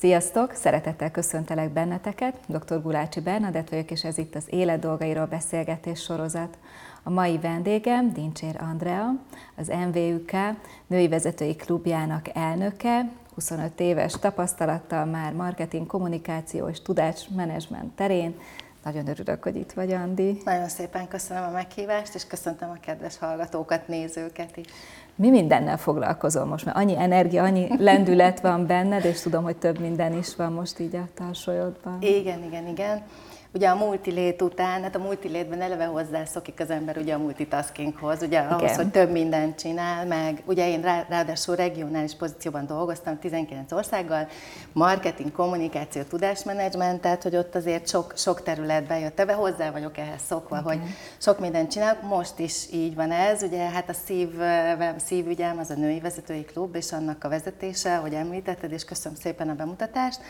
Sziasztok! Szeretettel köszöntelek benneteket. Dr. Gulácsi Bernadett vagyok, és ez itt az Élet dolgairól beszélgetés sorozat. A mai vendégem Dincsér Andrea, az MVUK női vezetői klubjának elnöke, 25 éves tapasztalattal már marketing, kommunikáció és tudásmenedzsment terén. Nagyon örülök, hogy itt vagy, Andi. Nagyon szépen köszönöm a meghívást, és köszöntöm a kedves hallgatókat, nézőket is. Mi mindennel foglalkozol most? Mert annyi energia, annyi lendület van benned, és tudom, hogy több minden is van most így a tarsolyodban. Igen, igen, igen. Ugye a multilét után, hát a multilétben eleve hozzászokik az ember ugye a multitaskinghoz, ugye Igen. ahhoz, hogy több mindent csinál, meg. Ugye én rá, ráadásul regionális pozícióban dolgoztam 19 országgal, marketing, kommunikáció, tudásmenedzsment, tehát hogy ott azért sok, sok területben jött be, hozzá vagyok ehhez szokva, Igen. hogy sok mindent csinálok, most is így van ez, ugye hát a szív, szívügyem az a női vezetői klub, és annak a vezetése, hogy említetted, és köszönöm szépen a bemutatást,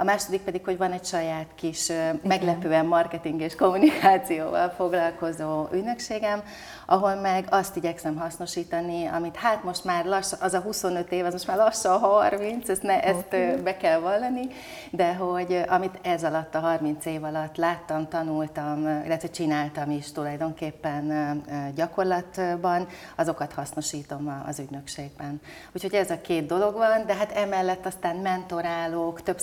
a második pedig, hogy van egy saját kis Igen. meglepően marketing és kommunikációval foglalkozó ügynökségem, ahol meg azt igyekszem hasznosítani, amit hát most már lassan, az a 25 év, az most már lassan 30, ezt, ne, ezt be kell vallani, de hogy amit ez alatt, a 30 év alatt láttam, tanultam, illetve csináltam is tulajdonképpen gyakorlatban, azokat hasznosítom az ügynökségben. Úgyhogy ez a két dolog van, de hát emellett aztán mentorálok több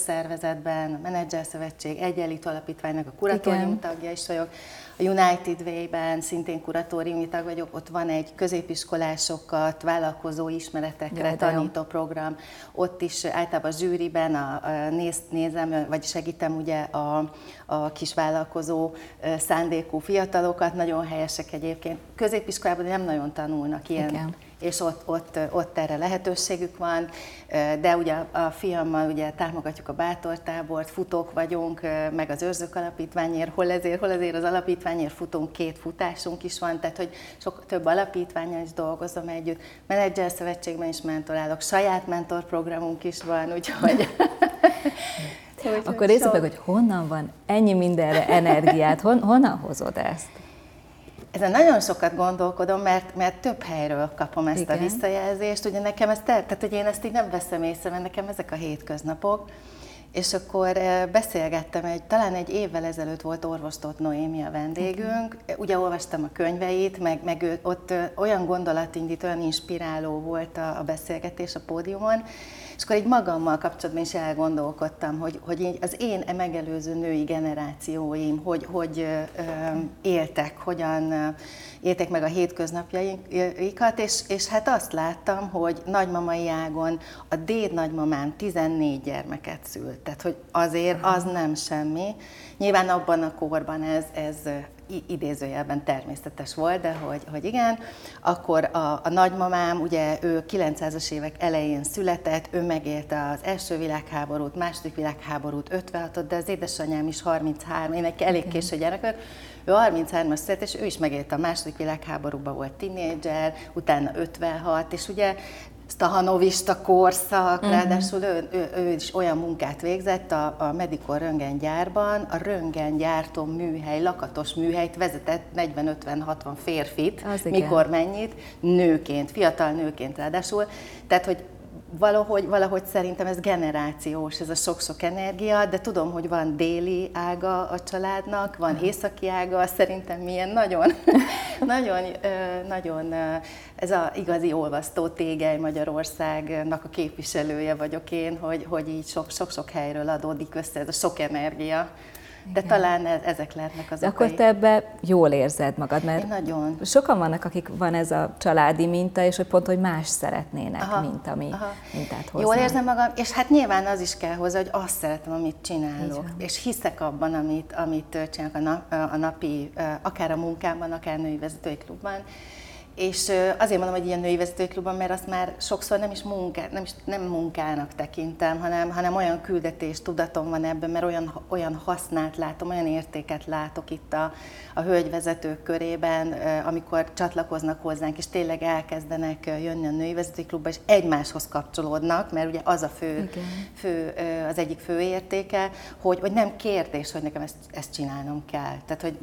szervezetben, a Menedzser Szövetség, Egyenlítő Alapítványnak a kuratórium tagja is vagyok, a United Way-ben szintén kuratóriumi tag vagyok, ott van egy középiskolásokat, vállalkozó ismeretekre Jaj, tanító program, ott is általában a zsűriben a, a néz, nézem, vagy segítem ugye a, a kisvállalkozó szándékú fiatalokat, nagyon helyesek egyébként. Középiskolában nem nagyon tanulnak ilyen Igen és ott, ott, ott erre lehetőségük van, de ugye a fiammal ugye támogatjuk a bátortábort, futók vagyunk, meg az őrzők alapítványért, hol ezért, hol ezért az alapítványért futunk, két futásunk is van, tehát hogy sok több alapítványal is dolgozom együtt, menedzser szövetségben is mentorálok, saját mentorprogramunk is van, úgyhogy... Akkor nézzük meg, hogy honnan van ennyi mindenre energiát, hon, honnan hozod ezt? Ezen nagyon sokat gondolkodom, mert, mert több helyről kapom ezt Igen. a visszajelzést. Ugye nekem ezt, tehát hogy én ezt így nem veszem észre, mert nekem ezek a hétköznapok. És akkor eh, beszélgettem, egy, talán egy évvel ezelőtt volt orvostott Noémi a vendégünk, okay. ugye olvastam a könyveit, meg, meg ő, ott eh, olyan gondolatindít, olyan inspiráló volt a, a beszélgetés a pódiumon, és akkor így magammal kapcsolatban is elgondolkodtam, hogy, hogy így az én e megelőző női generációim, hogy, hogy ö, éltek, hogyan élték meg a hétköznapjaikat, és, és hát azt láttam, hogy nagymamai ágon a déd nagymamám 14 gyermeket szült, tehát hogy azért az nem semmi. Nyilván abban a korban ez, ez idézőjelben természetes volt, de hogy, hogy igen, akkor a, a nagymamám, ugye ő 900-as évek elején született, ő megélte az első világháborút, második világháborút, 56-ot, de az édesanyám is 33, én egy elég késő gyerek vagyok, ő 33-as szület, és ő is megélte a második világháborúban volt tinédzser, utána 56, és ugye stahanovista korszak, uh-huh. ráadásul ő, ő, ő is olyan munkát végzett a, a Medikor röntgengyárban, a röntgengyártó műhely, lakatos műhelyt vezetett 40-50-60 férfit, Az mikor igen. mennyit, nőként, fiatal nőként ráadásul. Tehát, hogy valahogy, valahogy szerintem ez generációs, ez a sok-sok energia, de tudom, hogy van déli ága a családnak, van északi ága, szerintem milyen nagyon, nagyon, nagyon ez az igazi olvasztó tégely Magyarországnak a képviselője vagyok én, hogy, hogy így sok-sok helyről adódik össze ez a sok energia. De Igen. talán ez, ezek lehetnek az De akkor te ebbe jól érzed magad, mert Én nagyon. sokan vannak, akik van ez a családi minta, és hogy pont, hogy más szeretnének, aha, mint ami aha. mintát hoznak. Jól érzem magam, és hát nyilván az is kell hozzá, hogy azt szeretem, amit csinálok, és hiszek abban, amit, amit csinálok a, nap, a napi, akár a munkámban, akár a női vezetői klubban, és azért mondom, hogy ilyen női vezetőklubban, mert azt már sokszor nem is, munká, nem, is nem munkának tekintem, hanem, hanem olyan küldetés, tudatom van ebben, mert olyan, olyan hasznát látom, olyan értéket látok itt a, a hölgyvezetők körében, amikor csatlakoznak hozzánk, és tényleg elkezdenek jönni a női vezetőklubba, és egymáshoz kapcsolódnak, mert ugye az a fő, fő az egyik fő értéke, hogy, hogy nem kérdés, hogy nekem ezt, ezt csinálnom kell. Tehát, hogy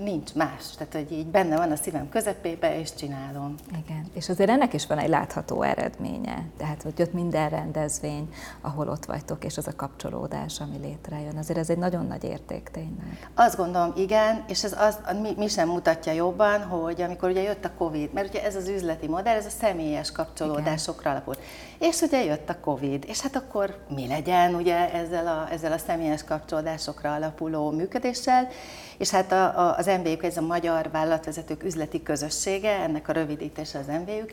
nincs más. Tehát, hogy így benne van a szívem közepébe, és csinálom csinálom. Igen, és azért ennek is van egy látható eredménye. Tehát, hogy ott minden rendezvény, ahol ott vagytok, és az a kapcsolódás, ami létrejön. Azért ez egy nagyon nagy érték tényleg. Azt gondolom, igen, és ez az, mi, mi sem mutatja jobban, hogy amikor ugye jött a Covid, mert ugye ez az üzleti modell, ez a személyes kapcsolódásokra alapul. És ugye jött a Covid, és hát akkor mi legyen ugye ezzel a, ezzel a személyes kapcsolódásokra alapuló működéssel, és hát a, a, az MBUK, ez a Magyar Vállalatvezetők Üzleti Közössége, ennek a rövidítése az MBUK,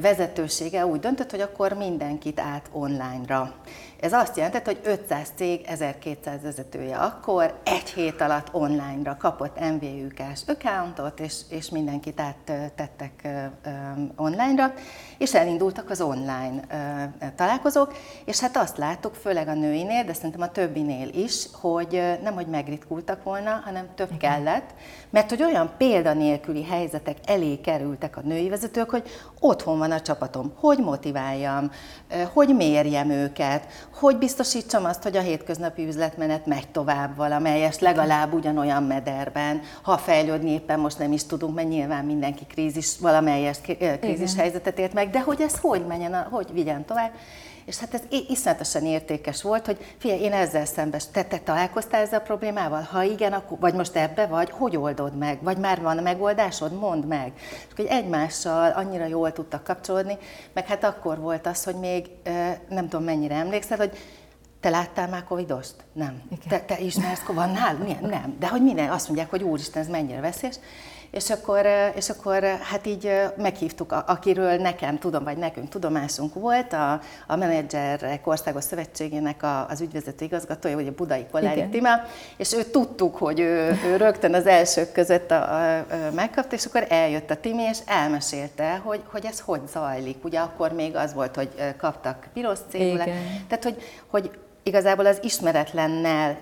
vezetősége úgy döntött, hogy akkor mindenkit át online-ra. Ez azt jelentett, hogy 500 cég, 1200 vezetője akkor egy hét alatt online-ra kapott MVUK-s accountot, és, és mindenkit áttettek online-ra, és elindultak az online találkozók, és hát azt láttuk, főleg a nőinél, de szerintem a többinél is, hogy nem, hogy megritkultak volna, hanem több kellett, mert hogy olyan példanélküli helyzetek elé kerültek a női vezetők, hogy otthon van a csapatom, hogy motiváljam, hogy mérjem őket, hogy biztosítsam azt, hogy a hétköznapi üzletmenet megy tovább valamelyes, legalább ugyanolyan mederben, ha fejlődni éppen most nem is tudunk, mert nyilván mindenki krízis, valamelyes krízis Igen. helyzetet ért meg, de hogy ez hogy menjen, hogy vigyen tovább. És hát ez iszonyatosan értékes volt, hogy figyelj, én ezzel szembes, te, te találkoztál ezzel a problémával? Ha igen, akkor, vagy most ebbe vagy, hogy oldod meg? Vagy már van a megoldásod? Mondd meg. És hogy egymással annyira jól tudtak kapcsolódni, meg hát akkor volt az, hogy még nem tudom mennyire emlékszel, hogy te láttál már covidost? Nem. Te, te ismersz, van nál? Nem. De hogy minden, azt mondják, hogy úristen, ez mennyire veszélyes. És akkor, és akkor hát így meghívtuk, akiről nekem tudom, vagy nekünk tudomásunk volt, a, a Menedzserek Országos Szövetségének a, az ügyvezető igazgatója, a Budai Kollári Tima, és ő tudtuk, hogy ő, ő rögtön az elsők között a, a, a, megkapta, és akkor eljött a Timi, és elmesélte, hogy, hogy ez hogy zajlik. Ugye akkor még az volt, hogy kaptak piros cégule, tehát hogy, hogy igazából az ismeretlennel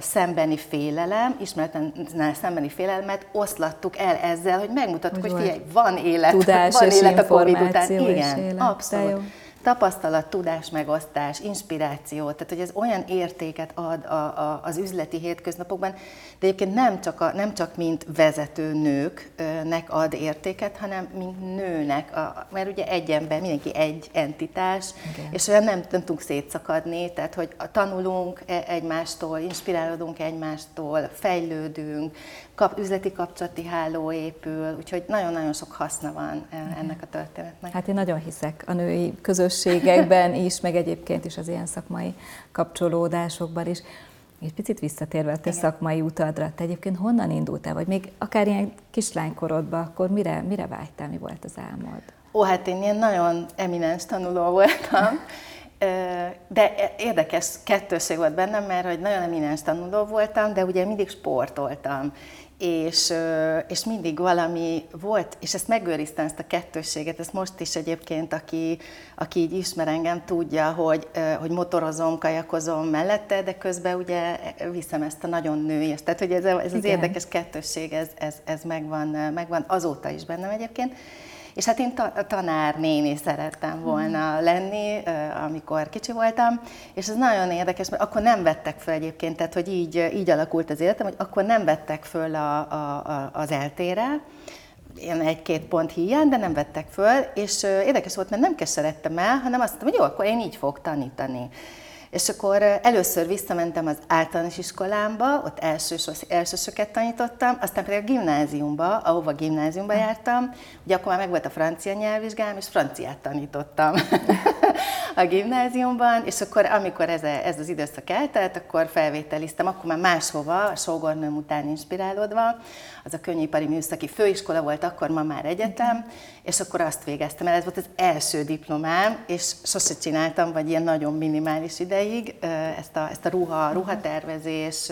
szembeni félelem, ismeretlennel szembeni félelmet oszlattuk el ezzel, hogy megmutattuk, hogy, hogy figyelj, van élet, Tudás van élet a Covid után. Igen, élet. abszolút tapasztalat, tudás, megosztás, inspiráció, tehát hogy ez olyan értéket ad a, a, az üzleti hétköznapokban, de egyébként nem csak, a, nem csak mint vezető nőknek ad értéket, hanem mint nőnek, a, mert ugye egy ember, mindenki egy entitás, Igen. és olyan nem, nem tudunk szétszakadni, tehát hogy tanulunk e, egymástól, inspirálódunk egymástól, fejlődünk, kap, üzleti kapcsolati háló épül, úgyhogy nagyon-nagyon sok haszna van e, ennek a történetnek. Hát én nagyon hiszek a női közösségekben is, meg egyébként is az ilyen szakmai kapcsolódásokban is. Egy picit visszatérve a te Igen. szakmai utadra, te egyébként honnan indultál, vagy még akár ilyen kislánykorodban, akkor mire, mire vágytál, mi volt az álmod? Ó, hát én ilyen nagyon eminens tanuló voltam, de érdekes kettőség volt bennem, mert hogy nagyon eminens tanuló voltam, de ugye mindig sportoltam és, és mindig valami volt, és ezt megőriztem, ezt a kettősséget, ezt most is egyébként, aki, aki így ismer engem, tudja, hogy, hogy motorozom, kajakozom mellette, de közben ugye viszem ezt a nagyon női, tehát hogy ez, ez az érdekes kettősség, ez, ez, ez megvan, megvan azóta is bennem egyébként. És hát én ta- tanárnéni szerettem volna hmm. lenni, amikor kicsi voltam, és ez nagyon érdekes, mert akkor nem vettek föl egyébként, tehát hogy így, így alakult az életem, hogy akkor nem vettek föl a, a, a, az eltére, ilyen egy-két pont hiány, de nem vettek föl, és érdekes volt, mert nem keseredtem el, hanem azt mondtam, hogy jó, akkor én így fog tanítani. És akkor először visszamentem az általános iskolámba, ott elsős, elsősöket tanítottam, aztán pedig a gimnáziumba, ahova gimnáziumba jártam, ugye akkor már meg volt a francia nyelvvizsgám, és franciát tanítottam a gimnáziumban, és akkor amikor ez, ez az időszak eltelt, akkor felvételiztem, akkor már máshova, a sógornőm után inspirálódva, az a könnyűipari műszaki főiskola volt, akkor ma már egyetem, és akkor azt végeztem el, ez volt az első diplomám, és sose csináltam, vagy ilyen nagyon minimális ideig ezt a, ezt a ruha, ruhatervezés,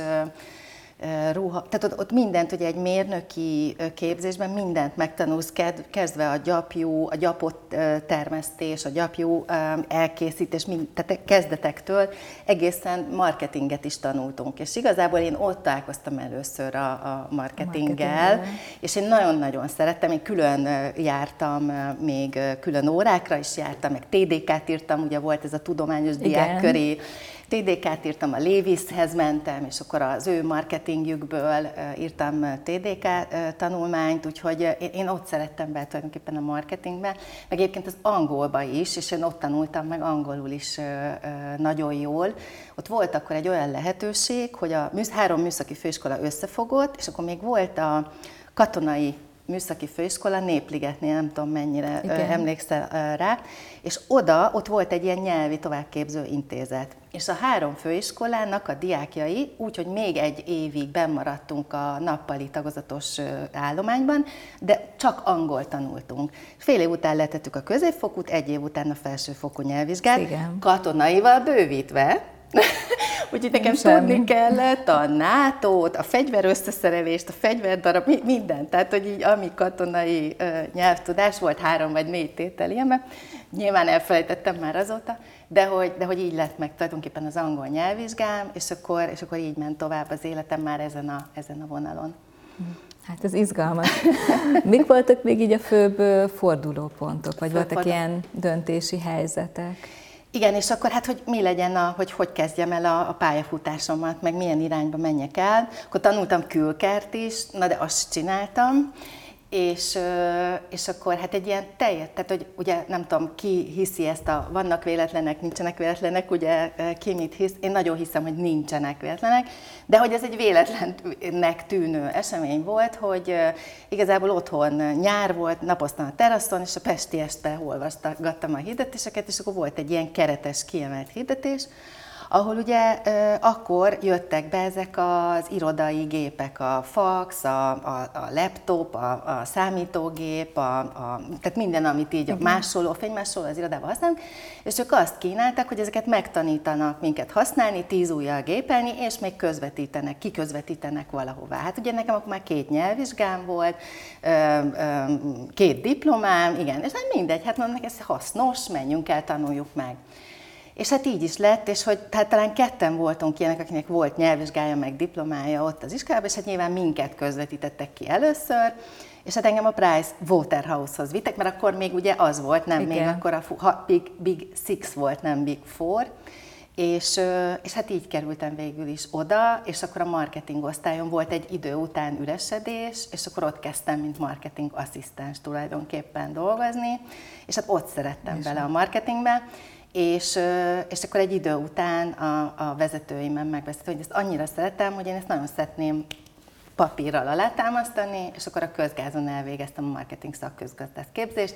ruha, tehát ott, ott mindent, ugye egy mérnöki képzésben mindent megtanulsz, kezdve a gyapjú, a gyapot termesztés, a gyapjú elkészítés, mind, tehát kezdetektől egészen marketinget is tanultunk. És igazából én ott találkoztam először a, a marketinggel, és én nagyon-nagyon szerettem, én külön jártam, még külön órákra is jártam, meg TDK-t írtam, ugye volt ez a tudományos diákköri TDK-t írtam, a Léviszhez mentem, és akkor az ő marketingjükből írtam TDK tanulmányt, úgyhogy én ott szerettem be tulajdonképpen a marketingbe, meg egyébként az angolba is, és én ott tanultam meg angolul is nagyon jól. Ott volt akkor egy olyan lehetőség, hogy a három műszaki főiskola összefogott, és akkor még volt a katonai műszaki főiskola Népligetnél, nem tudom mennyire Igen. emlékszel rá, és oda, ott volt egy ilyen nyelvi továbbképző intézet. És a három főiskolának a diákjai, úgyhogy még egy évig bemaradtunk a nappali tagozatos állományban, de csak angol tanultunk. Fél év után letettük a középfokút, egy év után a felsőfokú nyelvvizsgát, Igen. katonaival bővítve, Úgyhogy nekem Semmi. tudni kellett a nato a fegyver összeszerelést, a fegyverdarab, minden. Tehát, hogy így ami katonai nyelvtudás volt, három vagy négy tétel ilyen, nyilván elfelejtettem már azóta, de hogy, de hogy így lett meg tulajdonképpen az angol nyelvvizsgám, és akkor, és akkor így ment tovább az életem már ezen a, ezen a vonalon. Hát ez izgalmas. Mik voltak még így a főbb fordulópontok, vagy Főbb voltak fordul... ilyen döntési helyzetek? Igen, és akkor hát, hogy mi legyen, a, hogy hogy kezdjem el a, a pályafutásomat, meg milyen irányba menjek el. Akkor tanultam külkert is, na de azt csináltam, és, és akkor hát egy ilyen teljes, tehát hogy ugye nem tudom, ki hiszi ezt a vannak véletlenek, nincsenek véletlenek, ugye ki mit hisz, én nagyon hiszem, hogy nincsenek véletlenek, de hogy ez egy véletlennek tűnő esemény volt, hogy igazából otthon nyár volt, napoztam a teraszon, és a Pesti este olvasgattam a hirdetéseket, és akkor volt egy ilyen keretes, kiemelt hirdetés, ahol ugye akkor jöttek be ezek az irodai gépek, a fax, a, a, a laptop, a, a számítógép, a, a, tehát minden, amit így a másoló, fénymásoló az irodában használunk, és ők azt kínálták, hogy ezeket megtanítanak minket használni, tíz ujjal gépelni, és még közvetítenek, kiközvetítenek valahová. Hát ugye nekem akkor már két nyelvvizsgám volt, két diplomám, igen, és hát mindegy, hát mondom, ez hasznos, menjünk el, tanuljuk meg. És hát így is lett, és hogy hát talán ketten voltunk ilyenek, akinek volt nyelvvizsgája, meg diplomája ott az iskolában, és hát nyilván minket közvetítettek ki először, és hát engem a Price Waterhouse-hoz vittek, mert akkor még ugye az volt, nem Igen. még akkor a Big, Big Six volt, nem Big Four, és, és hát így kerültem végül is oda, és akkor a marketing osztályon volt egy idő után üresedés, és akkor ott kezdtem, mint marketing asszisztens tulajdonképpen dolgozni, és hát ott szerettem és bele a marketingbe, és, és akkor egy idő után a, a vezetőimem megbeszélt, hogy ezt annyira szeretem, hogy én ezt nagyon szeretném papírral alátámasztani, és akkor a közgázon elvégeztem a marketing szakközgazdász képzést,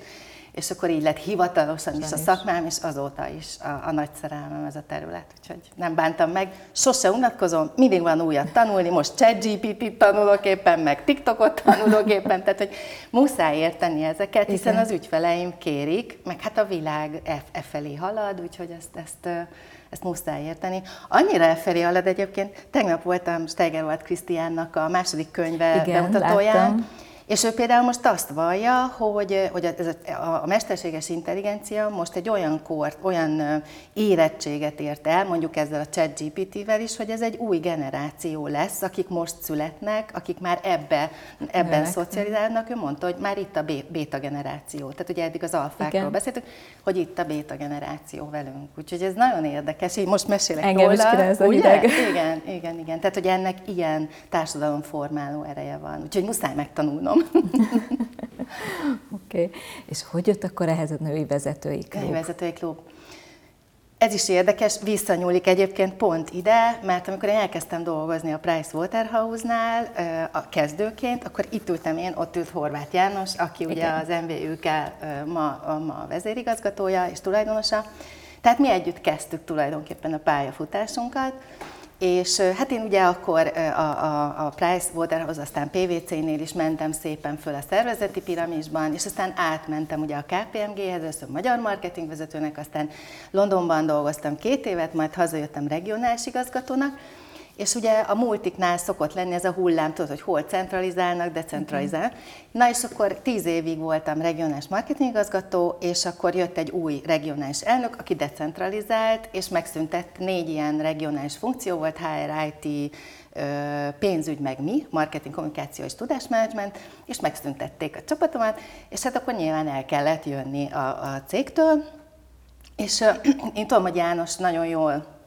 és akkor így lett hivatalosan is a szakmám, és azóta is a, a nagy szerelmem ez a terület. Úgyhogy nem bántam meg, sose unatkozom, mindig van újat tanulni, most ChatGPT-t tanulok éppen, meg TikTokot tanulok éppen, tehát hogy muszáj érteni ezeket, hiszen Igen. az ügyfeleim kérik, meg hát a világ e, e felé halad, úgyhogy ezt, ezt ezt muszáj érteni. Annyira elfelé halad egyébként, tegnap voltam Steigerwald Krisztiánnak a második könyve Igen, bemutatóján, láttam és ő például most azt vallja, hogy, hogy ez a, a mesterséges intelligencia most egy olyan kort, olyan érettséget ért el, mondjuk ezzel a chat GPT-vel is, hogy ez egy új generáció lesz, akik most születnek, akik már ebbe, ebben Nőnek. szocializálnak. Ő mondta, hogy már itt a béta generáció. Tehát ugye eddig az alfákról Igen. beszéltünk, hogy itt a béta generáció velünk. Úgyhogy ez nagyon érdekes. Így most mesélek Engem róla. is ugye? Igen, igen, igen. Tehát, hogy ennek ilyen társadalomformáló ereje van. Úgyhogy muszáj megtanulnom. Oké. Okay. És hogy jött akkor ehhez a női vezetői klub? Női vezetői klub. Ez is érdekes, visszanyúlik egyébként pont ide, mert amikor én elkezdtem dolgozni a Price Waterhouse-nál a kezdőként, akkor itt ültem én, ott ült Horváth János, aki Igen. ugye az MVÜK ma, ma vezérigazgatója és tulajdonosa. Tehát mi együtt kezdtük tulajdonképpen a pályafutásunkat, és hát én ugye akkor a, a, a Price Waterhoz, aztán PVC-nél is mentem szépen föl a szervezeti piramisban, és aztán átmentem ugye a KPMG-hez, először magyar marketingvezetőnek, aztán Londonban dolgoztam két évet, majd hazajöttem regionális igazgatónak, és ugye a multiknál szokott lenni ez a hullám, tudod, hogy hol centralizálnak, decentralizálnak. Uh-huh. Na és akkor tíz évig voltam regionális marketingigazgató, és akkor jött egy új regionális elnök, aki decentralizált, és megszüntett négy ilyen regionális funkció volt, HR, IT, pénzügy meg mi, marketing, kommunikáció és tudásmenedzsment, és megszüntették a csapatomat, és hát akkor nyilván el kellett jönni a, a cégtől, és én tudom, hogy János nagyon jól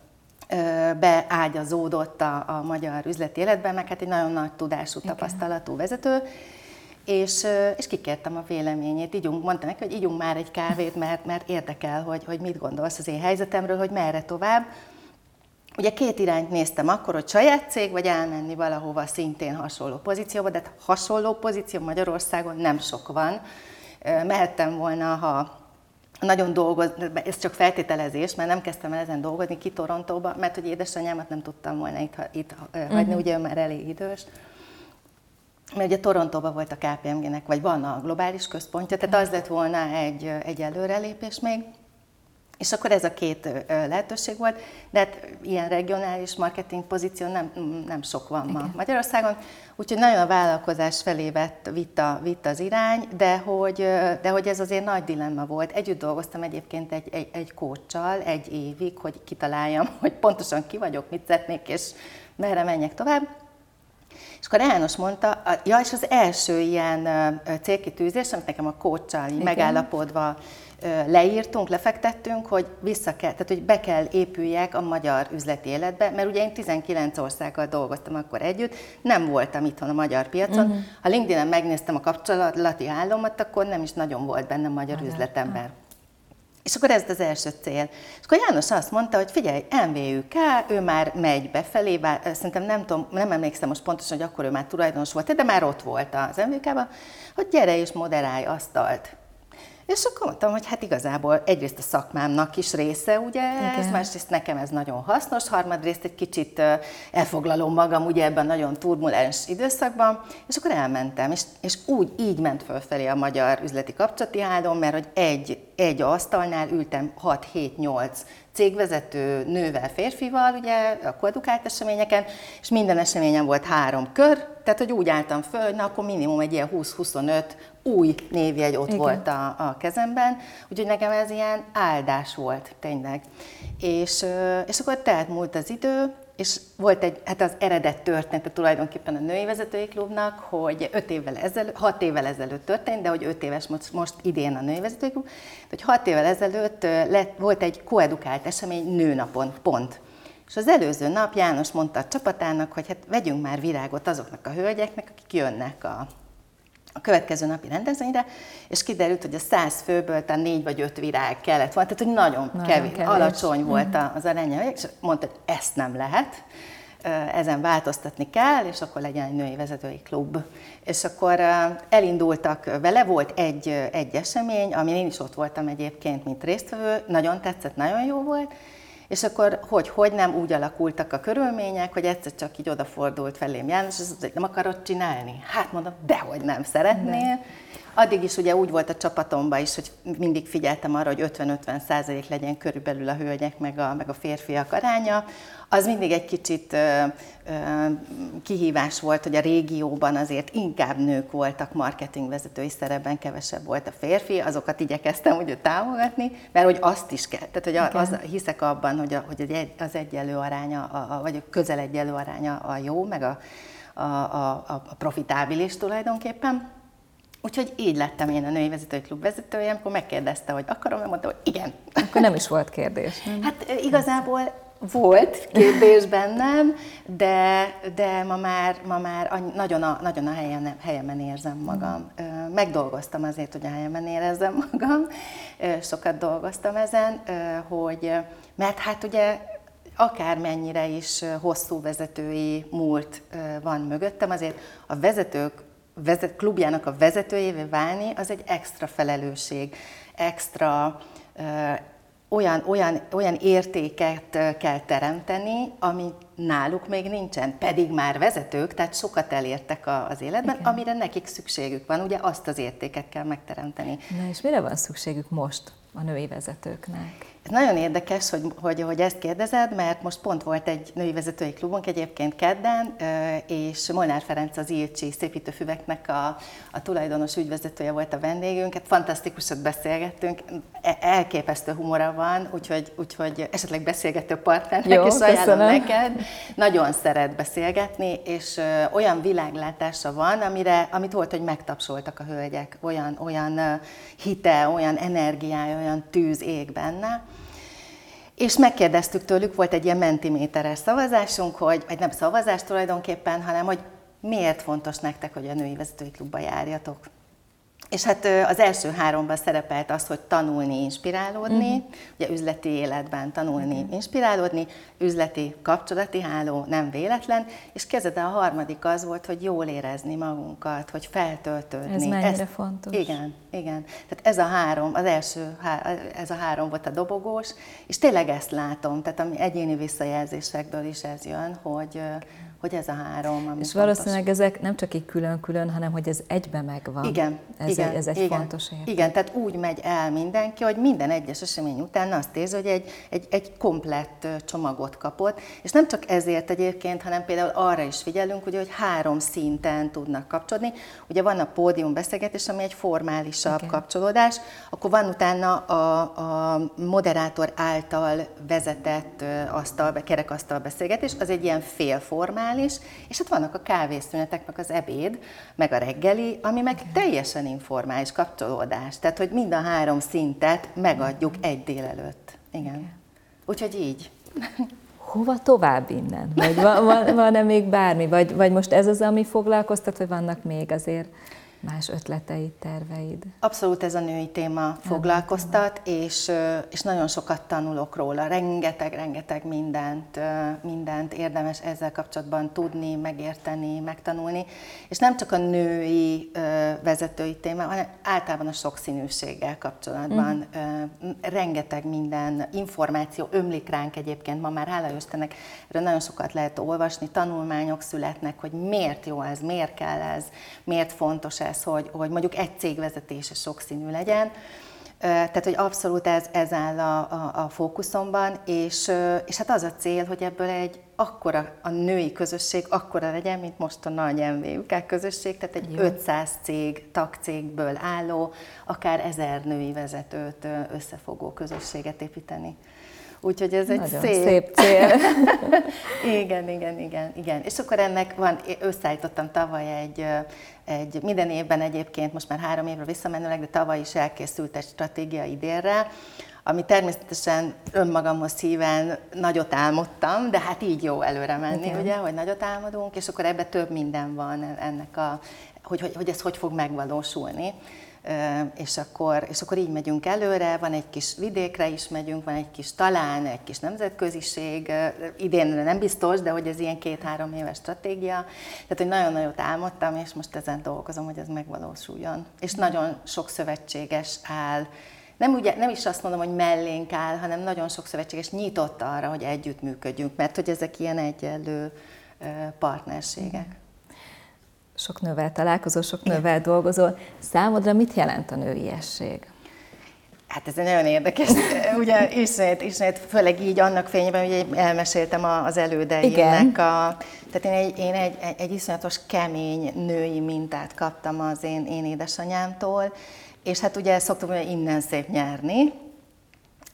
beágyazódott a, a magyar üzleti életben, meg hát egy nagyon nagy tudású, tapasztalatú vezető, és, és kikértem a véleményét. Ígyunk, mondta neki, hogy ígyunk már egy kávét, mert, mert érdekel, hogy, hogy mit gondolsz az én helyzetemről, hogy merre tovább. Ugye két irányt néztem akkor, hogy saját cég, vagy elmenni valahova szintén hasonló pozícióba, de hát hasonló pozíció Magyarországon nem sok van. Mehettem volna, ha nagyon dolgoz, ez csak feltételezés, mert nem kezdtem el ezen dolgozni ki Torontóba, mert hogy édesanyámat nem tudtam volna itt, itt hagyni, uh-huh. ugye már elég idős. Mert ugye Torontóban volt a KPMG-nek, vagy van a globális központja, tehát az lett volna egy, egy előrelépés még. És akkor ez a két lehetőség volt, de hát ilyen regionális marketing pozíció nem, nem sok van Igen. ma Magyarországon, úgyhogy nagyon a vállalkozás felé vett, vitt, a, vitt az irány, de hogy, de hogy ez azért nagy dilemma volt. Együtt dolgoztam egyébként egy, egy, egy kócsal egy évig, hogy kitaláljam, hogy pontosan ki vagyok, mit szeretnék, és merre menjek tovább. És akkor János mondta, ja, és az első ilyen célkitűzés, amit nekem a kócsal megállapodva leírtunk, lefektettünk, hogy vissza kell, tehát hogy be kell épüljek a magyar üzleti életbe, mert ugye én 19 országgal dolgoztam akkor együtt, nem voltam itthon a magyar piacon. Uh-huh. Ha LinkedIn-en megnéztem a kapcsolati állomat, akkor nem is nagyon volt benne magyar magyar üzletember. Uh-huh. És akkor ez az első cél. És akkor János azt mondta, hogy figyelj, MVUK, ő már megy befelé, bár szerintem nem, tudom, nem emlékszem most pontosan, hogy akkor ő már tulajdonos volt, de már ott volt az MVUK-ban, hogy gyere és moderálj asztalt. És akkor mondtam, hogy hát igazából egyrészt a szakmámnak is része, ugye, Igen. ez, másrészt nekem ez nagyon hasznos, harmadrészt egy kicsit elfoglalom magam ugye ebben nagyon turbulens időszakban, és akkor elmentem, és, és úgy így ment fölfelé a magyar üzleti kapcsolati hálón, mert hogy egy, egy asztalnál ültem 6-7-8 cégvezető nővel, férfival, ugye a koedukált eseményeken, és minden eseményen volt három kör, tehát hogy úgy álltam föl, hogy na akkor minimum egy ilyen 20-25 új névjegy ott Igen. volt a, a kezemben, úgyhogy nekem ez ilyen áldás volt tényleg. És, és akkor tehát múlt az idő, és volt egy, hát az eredet története tulajdonképpen a női vezetői klubnak, hogy öt évvel ezelőtt, hat évvel ezelőtt történt, de hogy öt éves most, most idén a női vezetői klub, hogy hat évvel ezelőtt lett, volt egy koedukált esemény nőnapon, pont. És az előző nap János mondta a csapatának, hogy hát vegyünk már virágot azoknak a hölgyeknek, akik jönnek a, a következő napi rendezvényre, és kiderült, hogy a száz főből talán négy vagy öt virág kellett volna, tehát hogy nagyon, nagyon kevés, kevés, alacsony volt mm. az aránya, és mondta, hogy ezt nem lehet, ezen változtatni kell, és akkor legyen egy női vezetői klub. És akkor elindultak vele, volt egy, egy esemény, amin én is ott voltam egyébként, mint résztvevő, nagyon tetszett, nagyon jó volt, és akkor hogy, hogy nem úgy alakultak a körülmények, hogy egyszer csak így odafordult felém János, és azt hogy nem akarod csinálni? Hát mondom, dehogy nem szeretnél. Addig is ugye úgy volt a csapatomban is, hogy mindig figyeltem arra, hogy 50-50 százalék legyen körülbelül a hölgyek meg a, meg a férfiak aránya. Az mindig egy kicsit ö, ö, kihívás volt, hogy a régióban azért inkább nők voltak marketingvezetői szerepben, kevesebb volt a férfi, azokat igyekeztem ugye támogatni, mert hogy azt is kell, tehát hogy az, hiszek abban, hogy, a, hogy az egyenlő aránya, a, vagy a közel egyenlő aránya a jó, meg a, a, a, a profitábilis tulajdonképpen. Úgyhogy így lettem én a női vezetői klub vezetője, amikor megkérdezte, hogy akarom, mert mondta, hogy igen. Akkor nem is volt kérdés. Nem? Hát igazából volt kérdés bennem, de, de ma már, ma már nagyon a, nagyon a helyen, helyemen érzem magam. Megdolgoztam azért, hogy a helyemen érezzem magam. Sokat dolgoztam ezen, hogy, mert hát ugye akármennyire is hosszú vezetői múlt van mögöttem, azért a vezetők vezet, klubjának a vezetőjévé válni, az egy extra felelősség, extra olyan, olyan, olyan értéket kell teremteni, ami náluk még nincsen, pedig már vezetők, tehát sokat elértek az életben, Igen. amire nekik szükségük van, ugye azt az értéket kell megteremteni. Na és mire van szükségük most a női vezetőknek? Ez nagyon érdekes, hogy, hogy, hogy ezt kérdezed, mert most pont volt egy női vezetői klubunk egyébként kedden, és Molnár Ferenc az Ilcsi szépítőfüveknek a, a tulajdonos ügyvezetője volt a vendégünk. Hát fantasztikusat beszélgettünk, e, elképesztő humora van, úgyhogy, úgyhogy esetleg beszélgető partnernek Jó, is ajánlom neked. Nagyon szeret beszélgetni, és olyan világlátása van, amire, amit volt, hogy megtapsoltak a hölgyek. Olyan, olyan hite, olyan energiája, olyan tűz ég benne és megkérdeztük tőlük, volt egy ilyen mentiméteres szavazásunk, hogy, vagy nem szavazás tulajdonképpen, hanem hogy miért fontos nektek, hogy a női vezetői klubba járjatok. És hát az első háromban szerepelt az, hogy tanulni, inspirálódni, uh-huh. ugye üzleti életben tanulni, uh-huh. inspirálódni, üzleti kapcsolati háló, nem véletlen, és kezede a harmadik az volt, hogy jól érezni magunkat, hogy feltöltődni. Ez mennyire Ezt, fontos. Igen, igen. Tehát ez a három, az első, ez a három volt a dobogós, és tényleg ezt látom, tehát ami egyéni visszajelzésekből is ez jön, hogy hogy ez a három. Ami és fontos. valószínűleg ezek nem csak így külön-külön, hanem hogy ez egybe megvan. Igen, ez, igen, egy, ez egy igen, fontos érték. Igen, tehát úgy megy el mindenki, hogy minden egyes esemény után azt érzi, hogy egy, egy, egy komplett csomagot kapott, és nem csak ezért egyébként, hanem például arra is figyelünk, ugye, hogy három szinten tudnak kapcsolódni. Ugye van a pódium beszélgetés, ami egy formálisabb igen. kapcsolódás, akkor van utána a, a moderátor által vezetett asztal, kerekasztal beszélgetés, az egy ilyen félformál, normális, és ott vannak a kávészünetek, meg az ebéd, meg a reggeli, ami meg teljesen informális kapcsolódás. Tehát, hogy mind a három szintet megadjuk egy délelőtt. Igen. Úgyhogy így. Hova tovább innen? Vagy van, van, van-e még bármi? Vagy, vagy most ez az, ami foglalkoztat, vagy vannak még azért más ötleteid, terveid? Abszolút ez a női téma foglalkoztat, és, és nagyon sokat tanulok róla. Rengeteg, rengeteg mindent, mindent érdemes ezzel kapcsolatban tudni, megérteni, megtanulni. És nem csak a női vezetői téma, hanem általában a sokszínűséggel kapcsolatban. Mm. Rengeteg minden információ ömlik ránk egyébként ma már, hála Istennek, erről nagyon sokat lehet olvasni, tanulmányok születnek, hogy miért jó ez, miért kell ez, miért fontos ez, lesz, hogy, hogy mondjuk egy cég vezetése sokszínű legyen. Tehát, hogy abszolút ez, ez áll a, a, a fókuszomban, és, és hát az a cél, hogy ebből egy akkora a női közösség, akkora legyen, mint most a nagy MVUK közösség, tehát egy Jó. 500 cég, tagcégből álló, akár ezer női vezetőt összefogó közösséget építeni. Úgyhogy ez Nagyon egy szép, szép cél. igen, igen, igen, igen. És akkor ennek van, összeállítottam tavaly egy, egy, minden évben egyébként, most már három évre visszamenőleg, de tavaly is elkészült egy stratégia idénre, ami természetesen önmagamhoz híven nagyot álmodtam, de hát így jó előre menni, okay. ugye, hogy nagyot álmodunk, és akkor ebbe több minden van ennek a, hogy, hogy, hogy ez hogy fog megvalósulni és akkor, és akkor így megyünk előre, van egy kis vidékre is megyünk, van egy kis talán, egy kis nemzetköziség, idén nem biztos, de hogy ez ilyen két-három éves stratégia, tehát hogy nagyon nagyot álmodtam, és most ezen dolgozom, hogy ez megvalósuljon. És nagyon sok szövetséges áll, nem, ugye, nem is azt mondom, hogy mellénk áll, hanem nagyon sok szövetséges nyitott arra, hogy együttműködjünk, mert hogy ezek ilyen egyenlő partnerségek sok nővel találkozol, sok nővel dolgozol. Számodra mit jelent a nőiesség? Hát ez egy nagyon érdekes, ugye ismét, ismét, főleg így annak fényében, hogy elmeséltem az elődeimnek. A, tehát én egy, én egy, egy, iszonyatos kemény női mintát kaptam az én, én édesanyámtól, és hát ugye szoktuk hogy innen szép nyerni,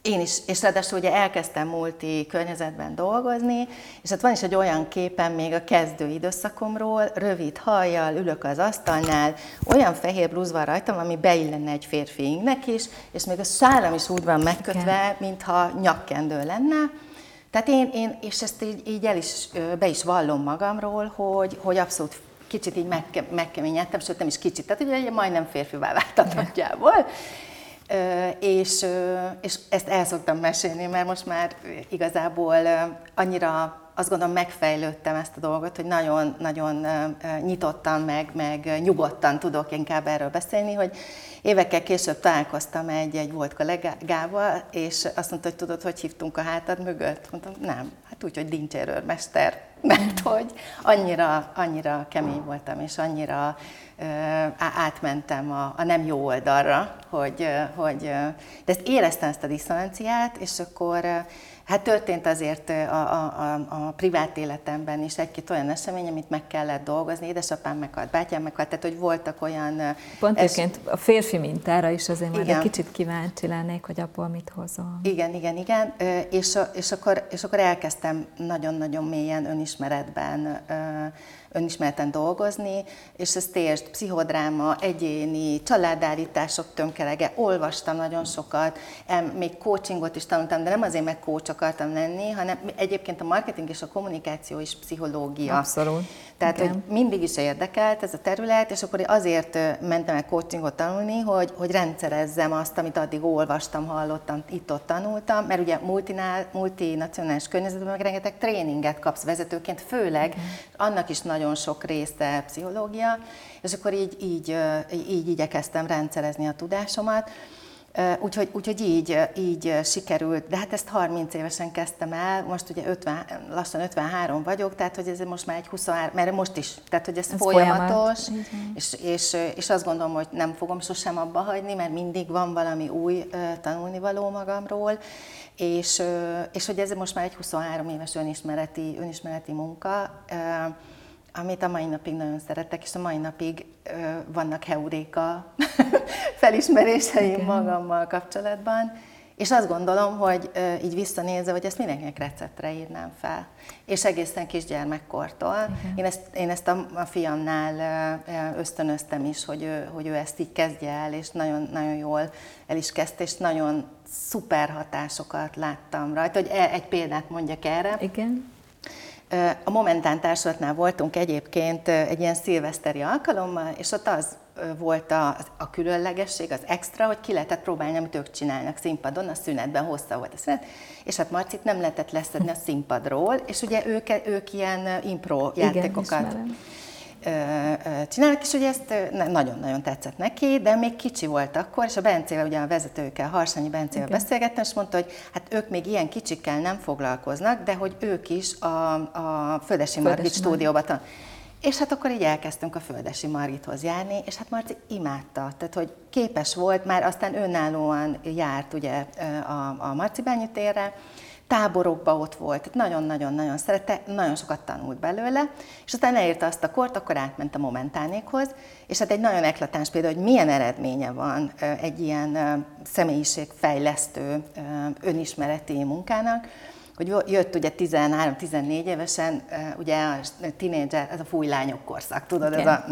én is, és ráadásul ugye elkezdtem multi környezetben dolgozni, és hát van is egy olyan képen még a kezdő időszakomról, rövid hajjal, ülök az asztalnál, olyan fehér blúz van rajtam, ami beillene egy férfiinknek is, és még a szállam is úgy van megkötve, mintha nyakkendő lenne. Tehát én, én és ezt így, így el is, be is vallom magamról, hogy, hogy abszolút kicsit így megke, megkeményedtem, sőt nem is kicsit, tehát ugye majdnem férfivá váltam nagyjából és, és ezt el szoktam mesélni, mert most már igazából annyira azt gondolom megfejlődtem ezt a dolgot, hogy nagyon-nagyon nyitottan, meg, meg nyugodtan tudok inkább erről beszélni, hogy évekkel később találkoztam egy, egy volt kollégával, és azt mondta, hogy tudod, hogy hívtunk a hátad mögött? Mondtam, nem, hát úgy, hogy dincsérőrmester, mert hogy annyira, annyira kemény voltam, és annyira átmentem a, a nem jó oldalra, hogy, hogy de ezt éreztem ezt a diszonanciát, és akkor Hát történt azért a, a, a, a privát életemben is egy-két olyan esemény, amit meg kellett dolgozni. Édesapám meghalt, bátyám meghalt, tehát hogy voltak olyan... Pont es... a férfi mintára is azért igen. már egy kicsit kíváncsi lennék, hogy abból mit hozol. Igen, igen, igen. És, és, akkor, és akkor elkezdtem nagyon-nagyon mélyen önismeretben önismereten dolgozni, és ezt értsd, pszichodráma, egyéni, családállítások tömkelege, olvastam nagyon sokat, még coachingot is tanultam, de nem azért, mert coach akartam lenni, hanem egyébként a marketing és a kommunikáció is pszichológia. Abszolút. Tehát, Igen. hogy mindig is érdekelt ez a terület, és akkor azért mentem el coachingot tanulni, hogy, hogy rendszerezzem azt, amit addig olvastam, hallottam, itt-ott tanultam, mert ugye multinál, multinacionális környezetben meg rengeteg tréninget kapsz vezetőként, főleg, annak is nagyon sok része pszichológia, és akkor így, így, így igyekeztem rendszerezni a tudásomat. Úgyhogy, úgyhogy így, így sikerült, de hát ezt 30 évesen kezdtem el, most ugye 50, lassan 53 vagyok, tehát hogy ez most már egy 23, mert most is, tehát hogy ez, ez folyamatos, folyamat. és, és, és azt gondolom, hogy nem fogom sosem abba hagyni, mert mindig van valami új tanulnivaló magamról, és, és hogy ez most már egy 23 éves önismereti, önismereti munka, amit a mai napig nagyon szeretek, és a mai napig ö, vannak heuréka felismeréseim Igen. magammal kapcsolatban, és azt gondolom, hogy ö, így visszanézve, hogy ezt mindenkinek receptre írnám fel. És egészen kisgyermekkortól. Én ezt, én ezt a, a fiamnál ö, ösztönöztem is, hogy ő, hogy ő ezt így kezdje el, és nagyon, nagyon jól el is kezdte, és nagyon szuper hatásokat láttam rajta. Hogy e, egy példát mondjak erre. Igen a Momentán társulatnál voltunk egyébként egy ilyen szilveszteri alkalommal, és ott az volt a, a különlegesség, az extra, hogy ki lehetett próbálni, amit ők csinálnak színpadon, a szünetben hossza volt a szünet, és hát Marcit nem lehetett leszedni a színpadról, és ugye ők, ők ilyen impro játékokat Igen, csinálnak, és ugye ezt nagyon-nagyon tetszett neki, de még kicsi volt akkor, és a Bencével, ugye a vezetőkkel, Harsányi Bencével okay. beszélgettem, és mondta, hogy hát ők még ilyen kicsikkel nem foglalkoznak, de hogy ők is a, a Földesi Margit stúdióban tan- és hát akkor így elkezdtünk a Földesi Margithoz járni, és hát Marci imádta, tehát hogy képes volt, már aztán önállóan járt ugye a, a Marci térre, táborokba ott volt, nagyon-nagyon-nagyon szerette, nagyon sokat tanult belőle, és aztán elérte azt a kort, akkor átment a momentánékhoz, és hát egy nagyon eklatáns példa, hogy milyen eredménye van egy ilyen személyiségfejlesztő önismereti munkának, hogy jött ugye 13-14 évesen, ugye a tínédzser, ez a fújlányok korszak, tudod, okay. ez a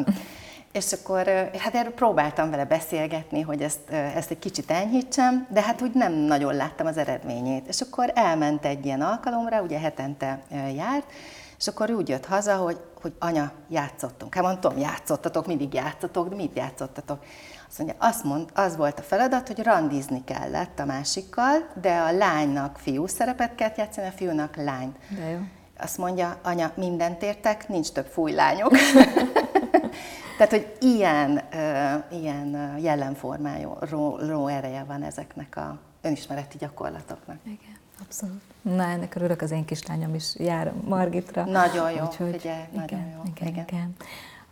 és akkor hát erről próbáltam vele beszélgetni, hogy ezt, ezt egy kicsit enyhítsem, de hát úgy nem nagyon láttam az eredményét. És akkor elment egy ilyen alkalomra, ugye hetente járt, és akkor úgy jött haza, hogy, hogy anya, játszottunk. Hát mondtam, játszottatok, mindig játszotok, de mit játszottatok? Azt mondja, azt mond, az volt a feladat, hogy randizni kellett a másikkal, de a lánynak fiú szerepet kellett játszani, a fiúnak lányt. De jó. Azt mondja, anya, mindent értek, nincs több fújlányok. Tehát, hogy ilyen, ilyen jellemformájú ereje van ezeknek a önismereti gyakorlatoknak. Igen, abszolút. Na, ennek örülök, az én kislányom is jár Margitra. Nagyon jó, Úgyhogy, ugye, igen, nagyon jó. Igen, igen. igen.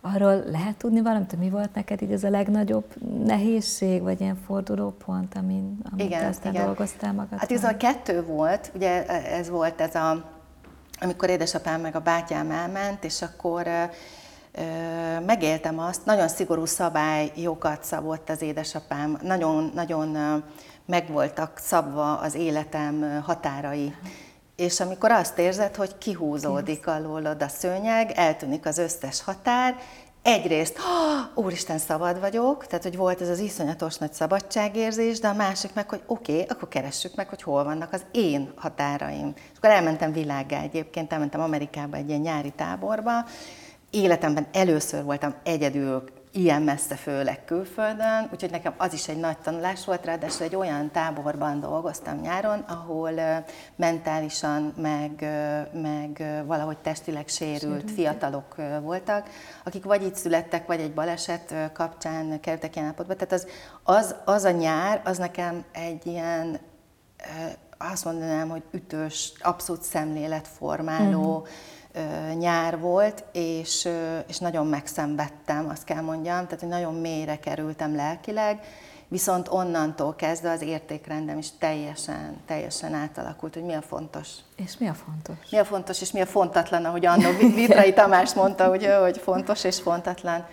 Arról lehet tudni valamit, hogy mi volt neked így ez a legnagyobb nehézség, vagy ilyen fordulópont, amin, amit igen, aztán igen. dolgoztál magad? Hát a kettő volt, ugye ez volt ez a, amikor édesapám meg a bátyám elment, és akkor megéltem azt, nagyon szigorú szabályokat szabott az édesapám, nagyon, nagyon meg voltak szabva az életem határai. És amikor azt érzed, hogy kihúzódik alólod a szőnyeg, eltűnik az összes határ, egyrészt, oh, úristen, szabad vagyok, tehát hogy volt ez az iszonyatos nagy szabadságérzés, de a másik meg, hogy oké, okay, akkor keressük meg, hogy hol vannak az én határaim. És akkor elmentem világgá egyébként, elmentem Amerikába egy ilyen nyári táborba, életemben először voltam egyedül ilyen messze, főleg külföldön, úgyhogy nekem az is egy nagy tanulás volt, ráadásul egy olyan táborban dolgoztam nyáron, ahol mentálisan, meg, meg valahogy testileg sérült fiatalok voltak, akik vagy itt születtek, vagy egy baleset kapcsán kerültek ilyen állapotba. Tehát az, az, az a nyár, az nekem egy ilyen, azt mondanám, hogy ütős, abszolút szemléletformáló, uh-huh nyár volt, és, és nagyon megszenvedtem, azt kell mondjam, tehát hogy nagyon mélyre kerültem lelkileg, viszont onnantól kezdve az értékrendem is teljesen, teljesen átalakult, hogy mi a fontos. És mi a fontos? Mi a fontos, és mi a fontatlan, ahogy annó Vitrai Tamás mondta, hogy, hogy fontos és fontatlan.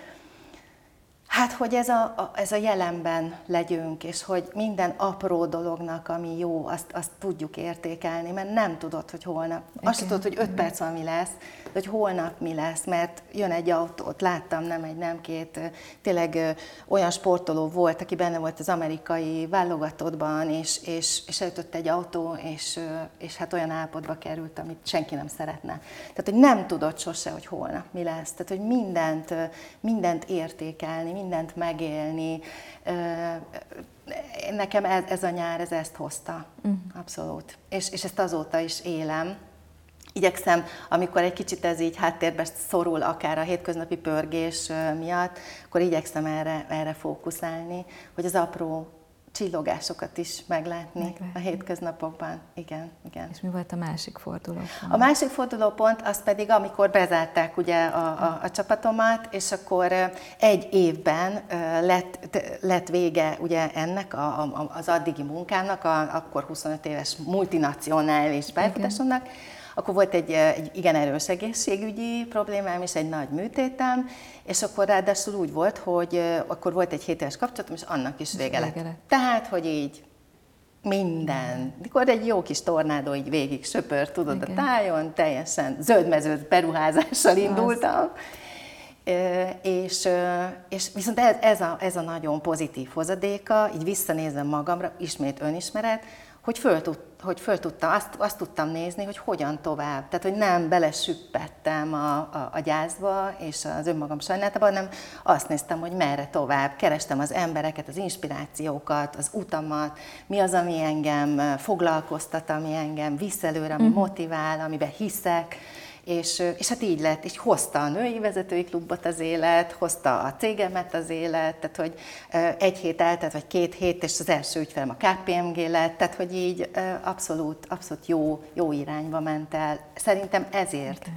Hát, hogy ez a, a, ez a jelenben legyünk, és hogy minden apró dolognak, ami jó, azt, azt tudjuk értékelni, mert nem tudod, hogy holnap. Okay. Azt tudod, hogy öt perc van, mi lesz, de hogy holnap mi lesz, mert jön egy autót, láttam, nem egy, nem két, tényleg olyan sportoló volt, aki benne volt az amerikai válogatottban, és, és, és eljutott egy autó, és, és hát olyan állapotba került, amit senki nem szeretne. Tehát, hogy nem tudod sose, hogy holnap mi lesz. Tehát, hogy mindent, mindent értékelni, mindent megélni. Nekem ez, ez a nyár, ez ezt hozta. Uh-huh. Abszolút. És, és ezt azóta is élem. Igyekszem, amikor egy kicsit ez így háttérbe szorul, akár a hétköznapi pörgés miatt, akkor igyekszem erre, erre fókuszálni, hogy az apró csillogásokat is meglátni, meglátni a hétköznapokban. Igen, igen. És mi volt a másik fordulópont? A másik fordulópont az pedig, amikor bezárták ugye a, a, a csapatomat, és akkor egy évben lett, lett vége ugye ennek a, a, az addigi munkának, a, akkor 25 éves multinacionális pályafutásomnak, akkor volt egy, egy igen erős egészségügyi problémám és egy nagy műtétem, és akkor ráadásul úgy volt, hogy akkor volt egy 7 éves kapcsolatom, és annak is vége lett. lett. Tehát, hogy így minden. Mikor egy jó kis tornádó így végig söpör, tudod, Igen. a tájon, teljesen zöldmezőt beruházással indultam. És, és viszont ez, ez, a, ez a nagyon pozitív hozadéka, így visszanézem magamra, ismét önismeret, hogy föl, tud, hogy föl tudtam, azt, azt tudtam nézni, hogy hogyan tovább. Tehát, hogy nem belesüppettem a, a, a gyászba és az önmagam sajnálatában, hanem azt néztem, hogy merre tovább. Kerestem az embereket, az inspirációkat, az utamat, mi az, ami engem foglalkoztat, ami engem visz előre, ami uh-huh. motivál, amiben hiszek és, és hát így lett, így hozta a női vezetői klubot az élet, hozta a cégemet az élet, tehát hogy egy hét eltelt, vagy két hét, és az első ügyfelem a KPMG lett, tehát hogy így abszolút, abszolút jó, jó irányba ment el. Szerintem ezért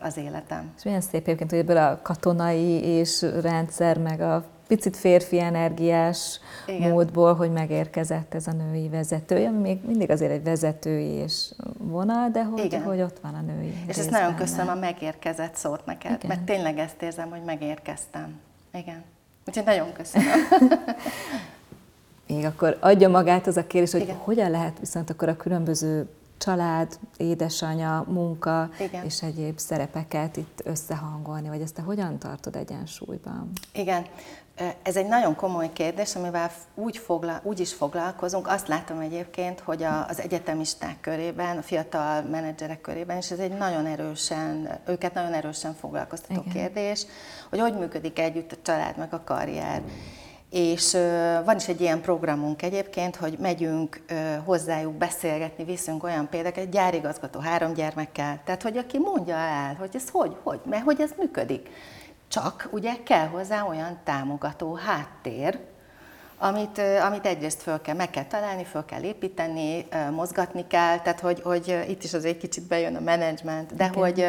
az életem. És milyen szép egyébként, hogy ebből a katonai és rendszer, meg a picit férfi energiás Igen. módból, hogy megérkezett ez a női vezetője, ami még mindig azért egy vezetői és vonal, de hogy, Igen. hogy ott van a női És ezt nagyon köszönöm a megérkezett szót neked, Igen. mert tényleg ezt érzem, hogy megérkeztem. Igen. Úgyhogy nagyon köszönöm. még akkor adja magát az a kérdés, hogy Igen. hogyan lehet viszont akkor a különböző család, édesanya, munka Igen. és egyéb szerepeket itt összehangolni, vagy ezt te hogyan tartod egyensúlyban? Igen, ez egy nagyon komoly kérdés, amivel úgy, foglal, úgy is foglalkozunk. Azt látom egyébként, hogy a, az egyetemisták körében, a fiatal menedzserek körében, és ez egy nagyon erősen, őket nagyon erősen foglalkoztató Igen. kérdés, hogy hogy működik együtt a család meg a karrier. És van is egy ilyen programunk egyébként, hogy megyünk hozzájuk beszélgetni, viszünk olyan példákat, gyárigazgató három gyermekkel, tehát hogy aki mondja el, hogy ez hogy, hogy, mert hogy ez működik. Csak ugye kell hozzá olyan támogató háttér, amit, amit egyrészt föl kell, meg kell találni, föl kell építeni, mozgatni kell, tehát hogy, hogy itt is az egy kicsit bejön a menedzsment, de hogy,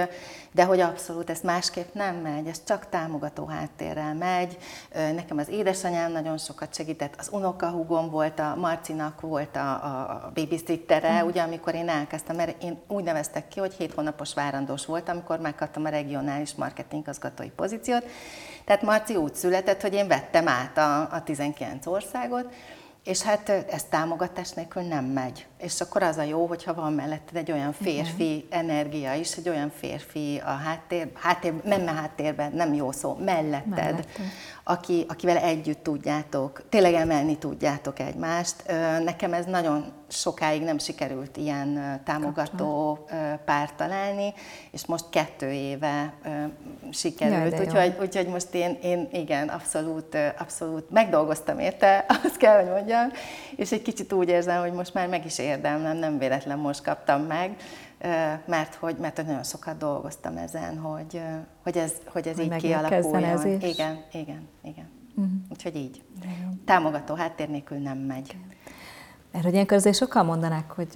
de hogy abszolút ez másképp nem megy, ez csak támogató háttérrel megy. Nekem az édesanyám nagyon sokat segített, az unokahúgom volt, a Marcinak volt a, a babysittere, mm. ugye amikor én elkezdtem, mert én úgy neveztek ki, hogy hét hónapos várandós volt, amikor megkaptam a regionális marketingazgatói pozíciót, tehát Marci úgy született, hogy én vettem át a, a 19 országot, és hát ez támogatás nélkül nem megy. És akkor az a jó, hogyha van melletted egy olyan férfi Igen. energia is, egy olyan férfi a háttér, háttér nem a háttérben, nem jó szó, melletted, melletted. Aki, akivel együtt tudjátok, tényleg emelni tudjátok egymást. Nekem ez nagyon sokáig nem sikerült ilyen támogató párt találni, és most kettő éve sikerült, Jaj, úgyhogy, úgyhogy most én, én igen, abszolút, abszolút megdolgoztam érte, azt kell, hogy mondjam, és egy kicsit úgy érzem, hogy most már meg is érdemlem, nem véletlen most kaptam meg, mert hogy, mert nagyon sokat dolgoztam ezen, hogy, hogy ez, hogy ez hogy így kialakuljon. Ez is. Igen, igen, igen. Uh-huh. Úgyhogy így. Támogató háttér nélkül nem megy. Hogy ilyenkor azért sokan mondanák, hogy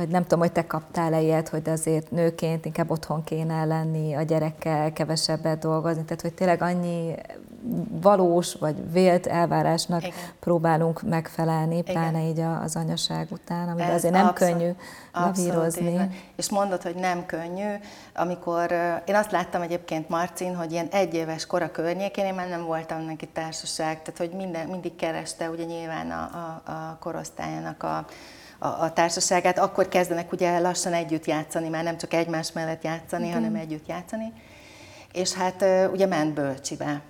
vagy nem tudom, hogy te kaptál-e ilyet, hogy azért nőként inkább otthon kéne lenni, a gyerekkel kevesebbet dolgozni, tehát hogy tényleg annyi valós vagy vélt elvárásnak Igen. próbálunk megfelelni, pláne Igen. így az anyaság után, ami azért nem abszolút, könnyű lavírozni. És mondod, hogy nem könnyű, amikor én azt láttam egyébként Marcin, hogy ilyen egyéves kora környékén én már nem voltam neki társaság, tehát hogy minden, mindig kereste ugye nyilván a, a, a korosztályának a, a, a társaságát, akkor kezdenek ugye lassan együtt játszani, már nem csak egymás mellett játszani, Igen. hanem együtt játszani. És hát ugye ment bölcsibe.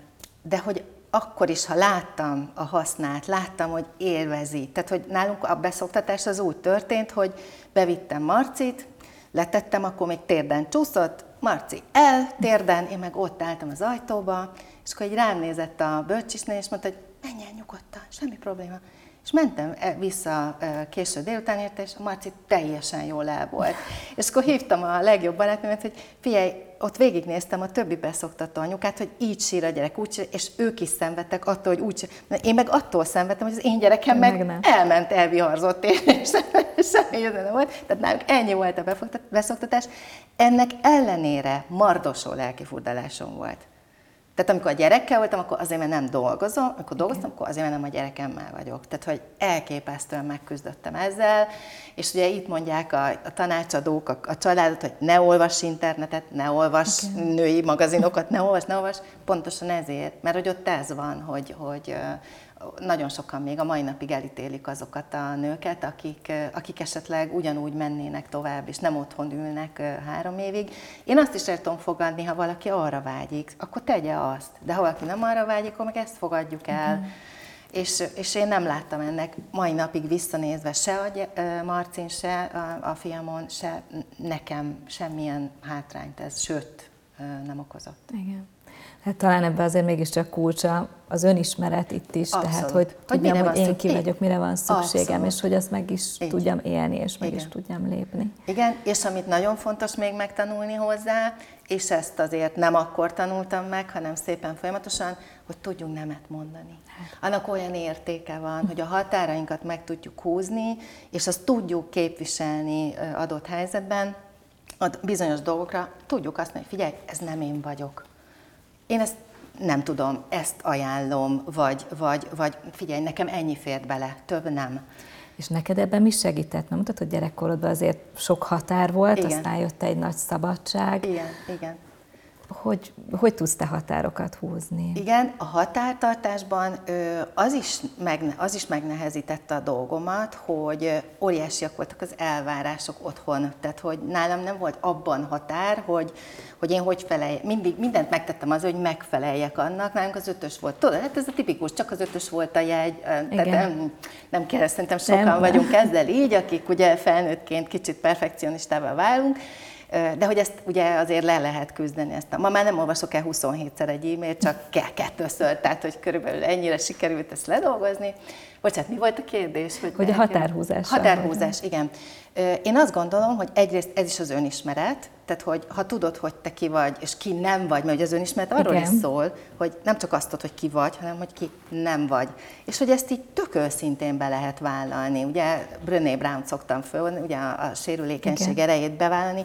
De hogy akkor is, ha láttam a hasznát, láttam, hogy élvezi. Tehát, hogy nálunk a beszoktatás az úgy történt, hogy bevittem Marcit, letettem, akkor még térden csúszott, Marci el, térden, én meg ott álltam az ajtóba, és akkor egy rám nézett a bölcsisné, és mondta, hogy menj el nyugodtan, semmi probléma. És mentem e, vissza e, késő délután érte, és a Marci teljesen jól el volt. És akkor hívtam a legjobb barátnőmet, hogy figyelj, ott végignéztem a többi beszoktató anyukát, hogy így sír a gyerek, úgy sír, és ők is szenvedtek attól, hogy úgy sír. Én meg attól szenvedtem, hogy az én gyerekem meg, meg elment, elviharzott, és semmi nem volt. Tehát nálunk ennyi volt a beszoktatás. Ennek ellenére mardosó lelkifurdalásom volt. Tehát amikor a gyerekkel voltam, akkor azért, mert nem dolgozom, amikor dolgoztam, akkor azért, mert nem a gyerekemmel vagyok. Tehát, hogy elképesztően megküzdöttem ezzel, és ugye itt mondják a, a tanácsadók, a, a családot, hogy ne olvass internetet, ne olvass okay. női magazinokat, ne olvass, ne olvass, pontosan ezért, mert hogy ott ez van, hogy, hogy nagyon sokan még a mai napig elítélik azokat a nőket, akik, akik esetleg ugyanúgy mennének tovább, és nem otthon ülnek három évig. Én azt is el tudom fogadni, ha valaki arra vágyik, akkor tegye azt. De ha valaki nem arra vágyik, akkor meg ezt fogadjuk el. Uh-huh. És, és én nem láttam ennek mai napig visszanézve se a Marcin, se a, a fiamon, se nekem semmilyen hátrányt ez, sőt, nem okozott. Igen. Hát talán ebben azért mégiscsak kulcsa az önismeret itt is, Abszolút. tehát hogy, hogy tudjam, hogy én ki vagyok, mire van szükségem, Abszolút. és hogy azt meg is Így. tudjam élni, és meg Igen. is tudjam lépni. Igen, és amit nagyon fontos még megtanulni hozzá, és ezt azért nem akkor tanultam meg, hanem szépen folyamatosan, hogy tudjunk nemet mondani. Annak olyan értéke van, hogy a határainkat meg tudjuk húzni, és azt tudjuk képviselni adott helyzetben, bizonyos dolgokra tudjuk azt mondani, hogy figyelj, ez nem én vagyok én ezt nem tudom, ezt ajánlom, vagy, vagy, vagy figyelj, nekem ennyi fért bele, több nem. És neked ebben mi segített? Mert mutatod, hogy gyerekkorodban azért sok határ volt, igen. aztán jött egy nagy szabadság. Igen, igen hogy, hogy tudsz te határokat húzni? Igen, a határtartásban az is, megne, az is megnehezítette a dolgomat, hogy óriásiak voltak az elvárások otthon. Tehát, hogy nálam nem volt abban határ, hogy, hogy én hogy feleljek. Mindig mindent megtettem az, hogy megfeleljek annak. Nálunk az ötös volt. Tudod, hát ez a tipikus, csak az ötös volt a jegy. Igen. Tehát nem, nem kell, szerintem sokan nem. vagyunk ezzel így, akik ugye felnőttként kicsit perfekcionistává válunk de hogy ezt ugye azért le lehet küzdeni. Ezt. Ma már nem olvasok el 27-szer egy e-mailt, csak kell kettőször, tehát hogy körülbelül ennyire sikerült ezt ledolgozni. Bocsánat, mi volt a kérdés? Hogy, hogy a határhúzás. Határhúzás, igen. Én azt gondolom, hogy egyrészt ez is az önismeret, tehát hogy ha tudod, hogy te ki vagy, és ki nem vagy, mert az önismeret arról igen. is szól, hogy nem csak azt tudod, hogy ki vagy, hanem hogy ki nem vagy. És hogy ezt így tök őszintén be lehet vállalni. Ugye Brené Brown szoktam föl, ugye a, a sérülékenység igen. erejét bevállalni,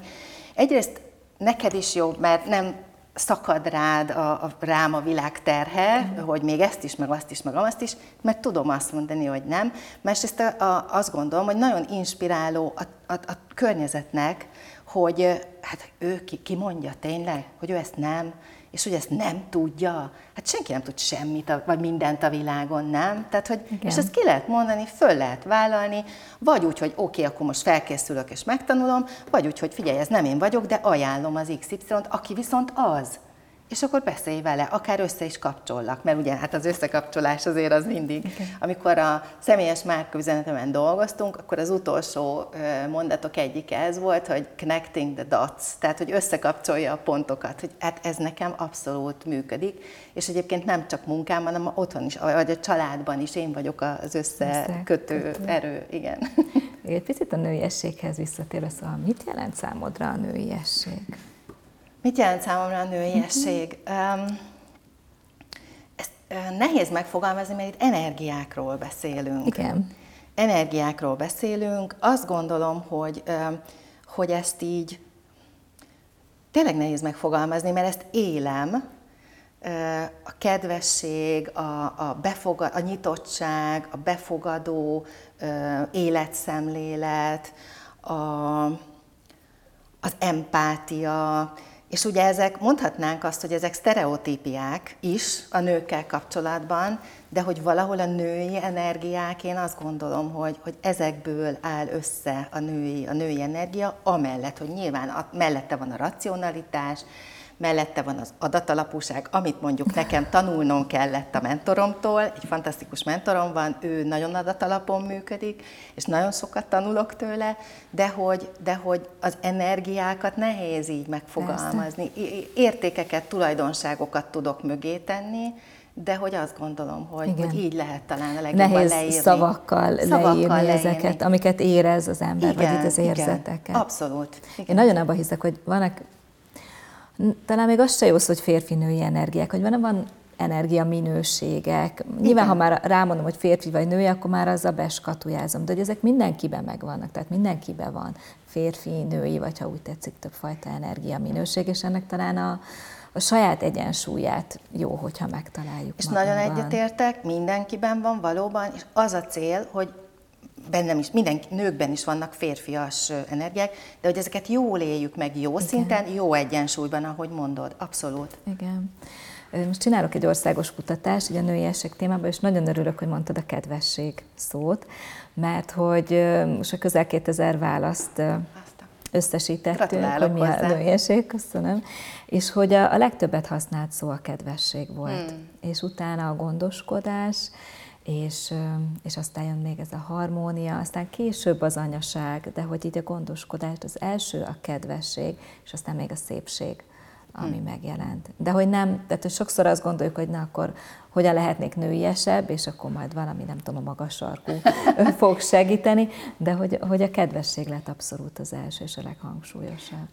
Egyrészt neked is jó, mert nem szakad rád a, a, rám a világ terhe, mm. hogy még ezt is, meg azt is, meg azt is, mert tudom azt mondani, hogy nem. Másrészt a, a, azt gondolom, hogy nagyon inspiráló a, a, a környezetnek, hogy hát ő ki, ki mondja tényleg, hogy ő ezt nem, és hogy ezt nem tudja. Hát senki nem tud semmit, vagy mindent a világon, nem? Tehát, hogy, és ezt ki lehet mondani, föl lehet vállalni, vagy úgy, hogy oké, okay, akkor most felkészülök és megtanulom, vagy úgy, hogy figyelj, ez nem én vagyok, de ajánlom az XY-t, aki viszont az és akkor beszélj vele, akár össze is kapcsollak, mert ugye hát az összekapcsolás azért az mindig. Okay. Amikor a személyes márkaüzenetemen dolgoztunk, akkor az utolsó mondatok egyike ez volt, hogy connecting the dots, tehát hogy összekapcsolja a pontokat, hogy hát ez nekem abszolút működik, és egyébként nem csak munkám, hanem otthon is, vagy a családban is én vagyok az összekötő Összekötő. erő, igen. Egy picit a nőiességhez visszatérve, szóval mit jelent számodra a nőiesség? Mit jelent számomra a nőiesség? Um, ezt uh, nehéz megfogalmazni, mert itt energiákról beszélünk. Igen. Energiákról beszélünk. Azt gondolom, hogy, um, hogy ezt így tényleg nehéz megfogalmazni, mert ezt élem, a kedvesség, a, a, befogad, a nyitottság, a befogadó életszemlélet, a, az empátia, és ugye ezek, mondhatnánk azt, hogy ezek sztereotípiák is a nőkkel kapcsolatban, de hogy valahol a női energiák, én azt gondolom, hogy, hogy ezekből áll össze a női, a női energia, amellett, hogy nyilván a, mellette van a racionalitás, mellette van az adatalapúság, amit mondjuk nekem tanulnom kellett a mentoromtól, egy fantasztikus mentorom van, ő nagyon adatalapon működik, és nagyon sokat tanulok tőle, de hogy, de hogy az energiákat nehéz így megfogalmazni. Értékeket, tulajdonságokat tudok mögé tenni, de hogy azt gondolom, hogy, hogy így lehet talán a legjobban Nehéz leírni. szavakkal, szavakkal leírni, leírni ezeket, amiket érez az ember, igen, vagy itt az érzeteket. Igen, abszolút. Igen. Én nagyon abban hiszek, hogy vannak talán még az se jó szó, hogy férfi-női energiák, hogy van, van energia minőségek. Nyilván, Igen. ha már rámondom, hogy férfi vagy női, akkor már azzal beskatujázom. De hogy ezek mindenkiben megvannak, tehát mindenkiben van férfi, női, vagy ha úgy tetszik, többfajta energia minőség, és ennek talán a, a saját egyensúlyát jó, hogyha megtaláljuk. És magunkban. nagyon egyetértek, mindenkiben van valóban, és az a cél, hogy bennem is, minden nőkben is vannak férfias energiák, de hogy ezeket jól éljük meg, jó Igen. szinten, jó egyensúlyban, ahogy mondod, abszolút. Igen. Most csinálok egy országos kutatást, ugye a nőiesség témában, és nagyon örülök, hogy mondtad a kedvesség szót, mert hogy most a közel 2000 választ összesítettünk, hogy mi hozzá. a nőiesség, köszönöm, és hogy a, a legtöbbet használt szó a kedvesség volt, hmm. és utána a gondoskodás, és, és aztán jön még ez a harmónia, aztán később az anyaság, de hogy így a gondoskodás, az első a kedvesség, és aztán még a szépség, ami hmm. megjelent. De hogy nem, tehát hogy sokszor azt gondoljuk, hogy na akkor hogyan lehetnék nőiesebb, és akkor majd valami, nem tudom, a magas sarkú fog segíteni, de hogy, hogy a kedvesség lett abszolút az első és a leghangsúlyosabb.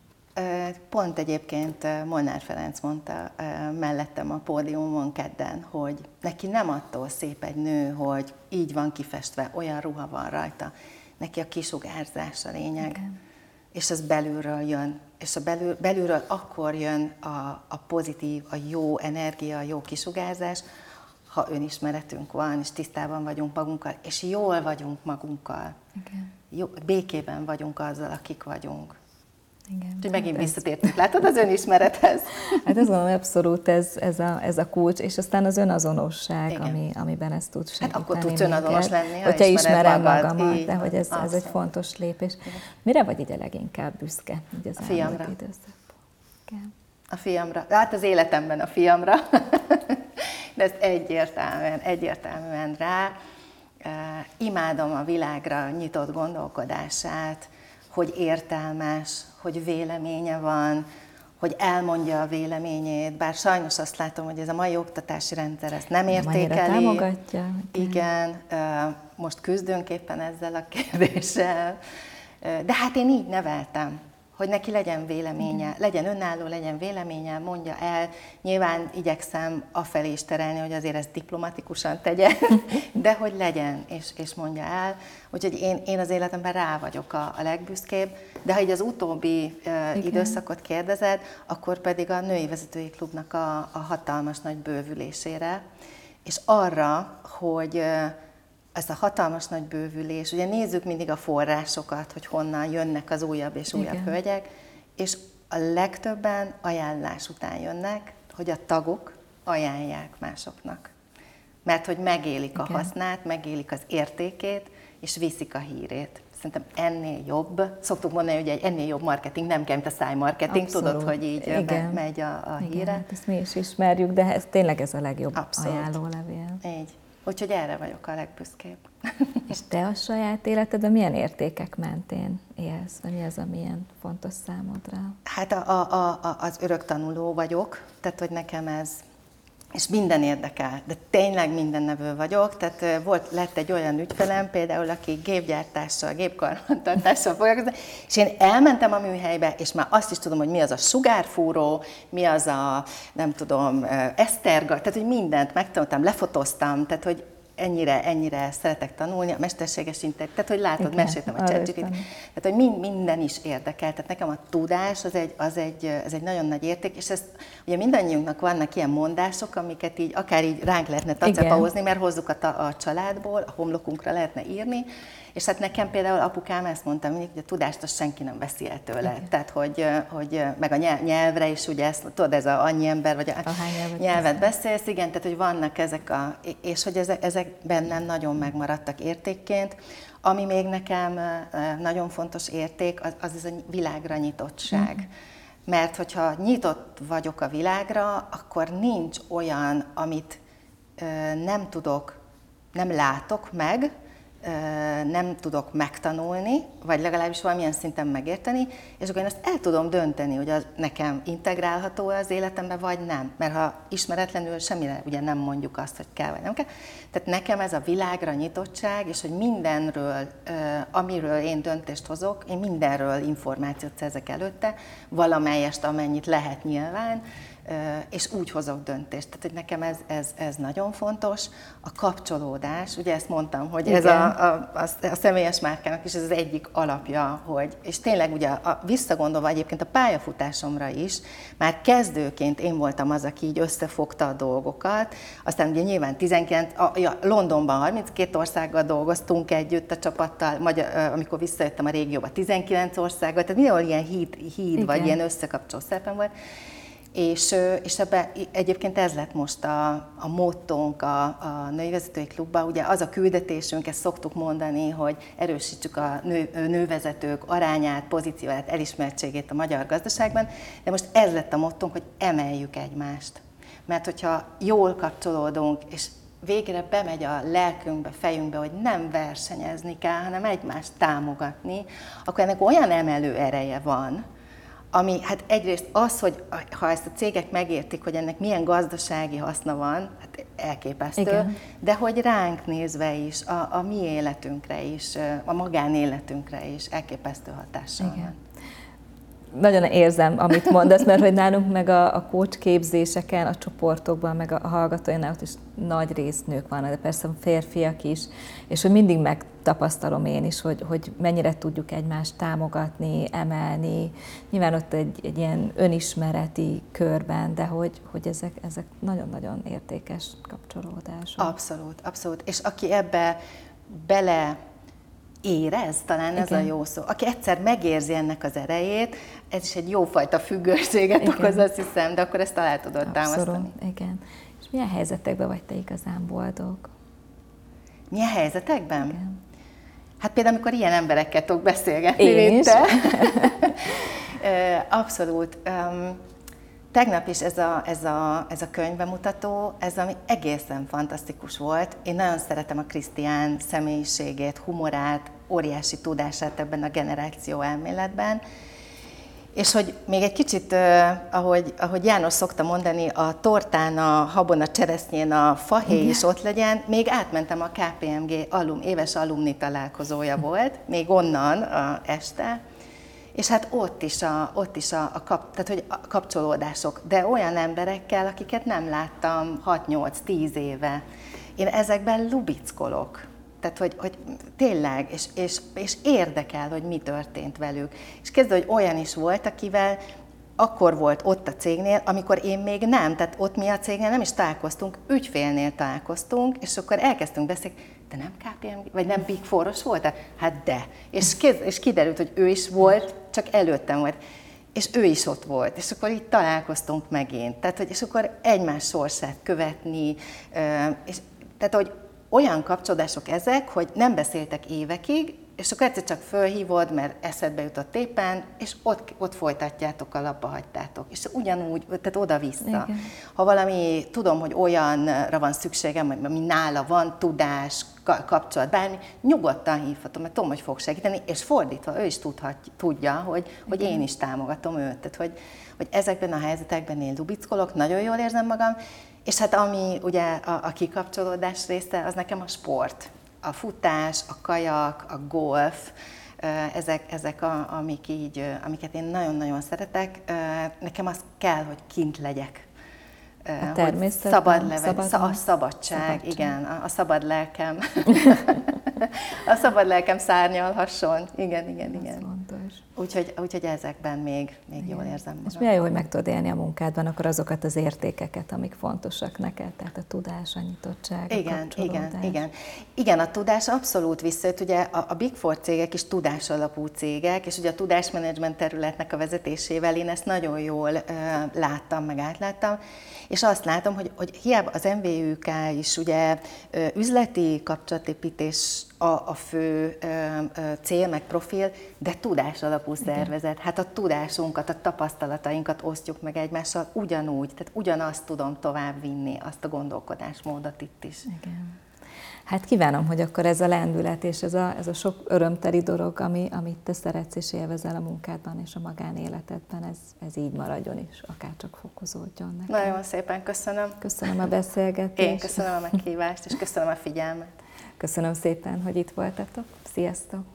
Pont egyébként Molnár Ferenc mondta mellettem a pódiumon kedden, hogy neki nem attól szép egy nő, hogy így van kifestve, olyan ruha van rajta. Neki a kisugárzás a lényeg. Igen. És ez belülről jön. És a belül, belülről akkor jön a, a pozitív, a jó energia, a jó kisugárzás, ha önismeretünk van, és tisztában vagyunk magunkkal, és jól vagyunk magunkkal. Igen. Jó, békében vagyunk azzal, akik vagyunk. Igen. Úgyhogy megint hát visszatértünk, látod, az önismerethez. Hát ez van abszolút ez, ez, a, ez a kulcs, és aztán az önazonosság, ami, amiben ezt tud segíteni. Hát akkor tudsz önazonos lenni, ha Hogyha ismerem magad, magamat, így, de hogy ez, ez egy fontos lépés. Igen. Mire vagy ide leginkább büszke? Így az a fiamra. A fiamra. Hát az életemben a fiamra. De ezt egyértelműen, egyértelműen rá. Imádom a világra nyitott gondolkodását, hogy értelmes, hogy véleménye van, hogy elmondja a véleményét, bár sajnos azt látom, hogy ez a mai oktatási rendszer ezt nem értékeli. támogatja. Igen, most küzdünk éppen ezzel a kérdéssel, de hát én így neveltem hogy neki legyen véleménye, legyen önálló, legyen véleménye, mondja el. Nyilván igyekszem afelé is terelni, hogy azért ezt diplomatikusan tegye, de hogy legyen, és, és mondja el. Úgyhogy én, én az életemben rá vagyok a, a legbüszkébb, de ha így az utóbbi uh, időszakot kérdezed, akkor pedig a Női Vezetői Klubnak a, a hatalmas nagy bővülésére, és arra, hogy uh, ez a hatalmas nagy bővülés, ugye nézzük mindig a forrásokat, hogy honnan jönnek az újabb és újabb Igen. hölgyek, és a legtöbben ajánlás után jönnek, hogy a tagok ajánlják másoknak. Mert hogy megélik Igen. a hasznát, megélik az értékét, és viszik a hírét. Szerintem ennél jobb, szoktuk mondani, hogy egy ennél jobb marketing nem kell, mint a szájmarketing, Abszolút. tudod, hogy így Igen. megy a, a Igen, híre. Hát ezt mi is ismerjük, de ez tényleg ez a legjobb Abszolút. ajánlólevél. Így. Úgyhogy erre vagyok a legbüszkébb. És te a saját életedben milyen értékek mentén élsz? Vagy mi az, ami ilyen fontos számodra? Hát a, a, a, az örök tanuló vagyok, tehát hogy nekem ez és minden érdekel, de tényleg minden nevő vagyok, tehát volt, lett egy olyan ügyfelem például, aki gépgyártással, gépkarbantartással foglalkozott, és én elmentem a műhelybe, és már azt is tudom, hogy mi az a sugárfúró, mi az a, nem tudom, eszterga, tehát hogy mindent megtanultam, lefotóztam, tehát hogy ennyire, ennyire szeretek tanulni, a mesterséges intelligencia, tehát hogy látod, Igen, meséltem a chat tehát hogy mind, minden is érdekel. Tehát nekem a tudás az egy, az, egy, az egy nagyon nagy érték, és ezt ugye mindannyiunknak vannak ilyen mondások, amiket így akár így ránk lehetne tacepahozni, mert hozzuk a, a családból, a homlokunkra lehetne írni, és hát nekem például apukám ezt mondta mindig, hogy a tudást azt senki nem veszi el tőle. Okay. Tehát, hogy, hogy meg a nyelvre is, ugye ezt, tudod, ez a annyi ember, vagy a, a nyelvet, nyelvet beszélsz, igen, tehát, hogy vannak ezek a, és hogy ezek, ezek bennem nagyon megmaradtak értékként. Ami még nekem nagyon fontos érték, az, az ez a világra nyitottság. Mm. Mert hogyha nyitott vagyok a világra, akkor nincs olyan, amit nem tudok, nem látok meg, nem tudok megtanulni, vagy legalábbis valamilyen szinten megérteni, és akkor én ezt el tudom dönteni, hogy az nekem integrálható az életembe, vagy nem. Mert ha ismeretlenül semmire ugye nem mondjuk azt, hogy kell, vagy nem kell. Tehát nekem ez a világra nyitottság, és hogy mindenről, amiről én döntést hozok, én mindenről információt szerzek előtte, valamelyest, amennyit lehet nyilván, és úgy hozok döntést. Tehát, hogy nekem ez, ez, ez nagyon fontos. A kapcsolódás, ugye ezt mondtam, hogy Igen. ez a, a, a, a személyes márkának is ez az egyik alapja, hogy, és tényleg ugye a, visszagondolva egyébként a pályafutásomra is, már kezdőként én voltam az, aki így összefogta a dolgokat, aztán ugye nyilván 19, a, ja, Londonban 32 országgal dolgoztunk együtt a csapattal, magyar, amikor visszajöttem a régióba 19 országgal, tehát mindenhol ilyen híd, híd vagy ilyen összekapcsoló szerepem volt, és, és ebbe egyébként ez lett most a, a mottónk a, a Női Vezetői Klubban, ugye az a küldetésünk, ezt szoktuk mondani, hogy erősítsük a nő, nővezetők arányát, pozícióját, elismertségét a magyar gazdaságban, de most ez lett a mottónk, hogy emeljük egymást. Mert hogyha jól kapcsolódunk, és végre bemegy a lelkünkbe, fejünkbe, hogy nem versenyezni kell, hanem egymást támogatni, akkor ennek olyan emelő ereje van, ami hát egyrészt az, hogy ha ezt a cégek megértik, hogy ennek milyen gazdasági haszna van, hát elképesztő, Igen. de hogy ránk nézve is, a, a mi életünkre is, a magánéletünkre is elképesztő hatással Igen. van nagyon érzem, amit mondasz, mert hogy nálunk meg a, a coach képzéseken, a csoportokban, meg a hallgatóinál ott is nagy rész nők vannak, de persze férfiak is, és hogy mindig megtapasztalom én is, hogy, hogy mennyire tudjuk egymást támogatni, emelni. Nyilván ott egy, egy ilyen önismereti körben, de hogy, hogy ezek, ezek nagyon-nagyon értékes kapcsolódások. Abszolút, abszolút. És aki ebbe bele érez, talán ez Igen. a jó szó. Aki egyszer megérzi ennek az erejét, ez is egy jófajta függőséget Igen. okoz, azt hiszem, de akkor ezt alá tudod Abszolút. támasztani. Igen. És milyen helyzetekben vagy te igazán boldog? Milyen helyzetekben? Igen. Hát például, amikor ilyen emberekkel tudok beszélgetni, Én mint te. Abszolút. Um, Tegnap is ez a, ez, a, ez a könyvbemutató, ez ami egészen fantasztikus volt. Én nagyon szeretem a Krisztián személyiségét, humorát, óriási tudását ebben a generáció elméletben. És hogy még egy kicsit, ahogy, ahogy János szokta mondani, a tortán, a habon, a cseresznyén a fahéj is ott legyen, még átmentem a KPMG alum, éves alumni találkozója volt, még onnan a este, és hát ott is a, ott is a, a, kap, tehát, hogy a kapcsolódások, de olyan emberekkel, akiket nem láttam 6-8-10 éve. Én ezekben lubickolok. Tehát, hogy, hogy tényleg, és, és, és érdekel, hogy mi történt velük. És kezdve, hogy olyan is volt, akivel akkor volt ott a cégnél, amikor én még nem, tehát ott mi a cégnél nem is találkoztunk, ügyfélnél találkoztunk, és akkor elkezdtünk beszélni, te nem KPMG, vagy nem Big Foros voltál? Hát de. És, és kiderült, hogy ő is volt, csak előttem volt. És ő is ott volt, és akkor itt találkoztunk megint. Tehát, hogy, és akkor egymás sorsát követni, és, tehát, hogy olyan kapcsolódások ezek, hogy nem beszéltek évekig, és akkor egyszer csak fölhívod, mert eszedbe jutott éppen, és ott, ott folytatjátok, a labba hagytátok. És ugyanúgy, tehát oda-vissza. Igen. Ha valami, tudom, hogy olyanra van szükségem, ami nála van, tudás, kapcsolat, bármi, nyugodtan hívhatom, mert tudom, hogy fog segíteni, és fordítva, ő is tudhat, tudja, hogy, hogy én is támogatom őt. Tehát, hogy, hogy ezekben a helyzetekben én lubickolok, nagyon jól érzem magam, és hát ami ugye a, a kikapcsolódás része, az nekem a sport a futás, a kajak, a golf, ezek, ezek a, amik így, amiket én nagyon-nagyon szeretek. Nekem az kell, hogy kint legyek. A természet, szabad leve, szabad, a szabadság, szabadság, igen, a, a szabad lelkem. a szabad lelkem szárnyalhasson. Igen, igen, igen. fontos. Úgyhogy, úgyhogy ezekben még, még jól érzem magam. És milyen jó, hogy meg tudod élni a munkádban, akkor azokat az értékeket, amik fontosak neked, tehát a tudás, a nyitottság, igen, a igen, igen. Igen, a tudás abszolút visszajött. Ugye a, a Big Four cégek is tudás alapú cégek, és ugye a tudásmenedzsment területnek a vezetésével én ezt nagyon jól uh, láttam, meg átláttam, és azt látom, hogy, hogy hiába az MVUK is ugye üzleti kapcsolatépítés a, a fő ö, ö, cél, meg profil, de tudás alapú szervezet. Hát a tudásunkat, a tapasztalatainkat osztjuk meg egymással ugyanúgy, tehát ugyanazt tudom tovább vinni, azt a gondolkodásmódot itt is. Igen. Hát kívánom, hogy akkor ez a lendület és ez a, ez a sok örömteli dolog, ami, amit te szeretsz és élvezel a munkádban és a magánéletedben, ez, ez így maradjon is, akár csak fokozódjon nekem. Nagyon szépen köszönöm. Köszönöm a beszélgetést. Én köszönöm a meghívást, és köszönöm a figyelmet. Köszönöm szépen, hogy itt voltatok. Sziasztok!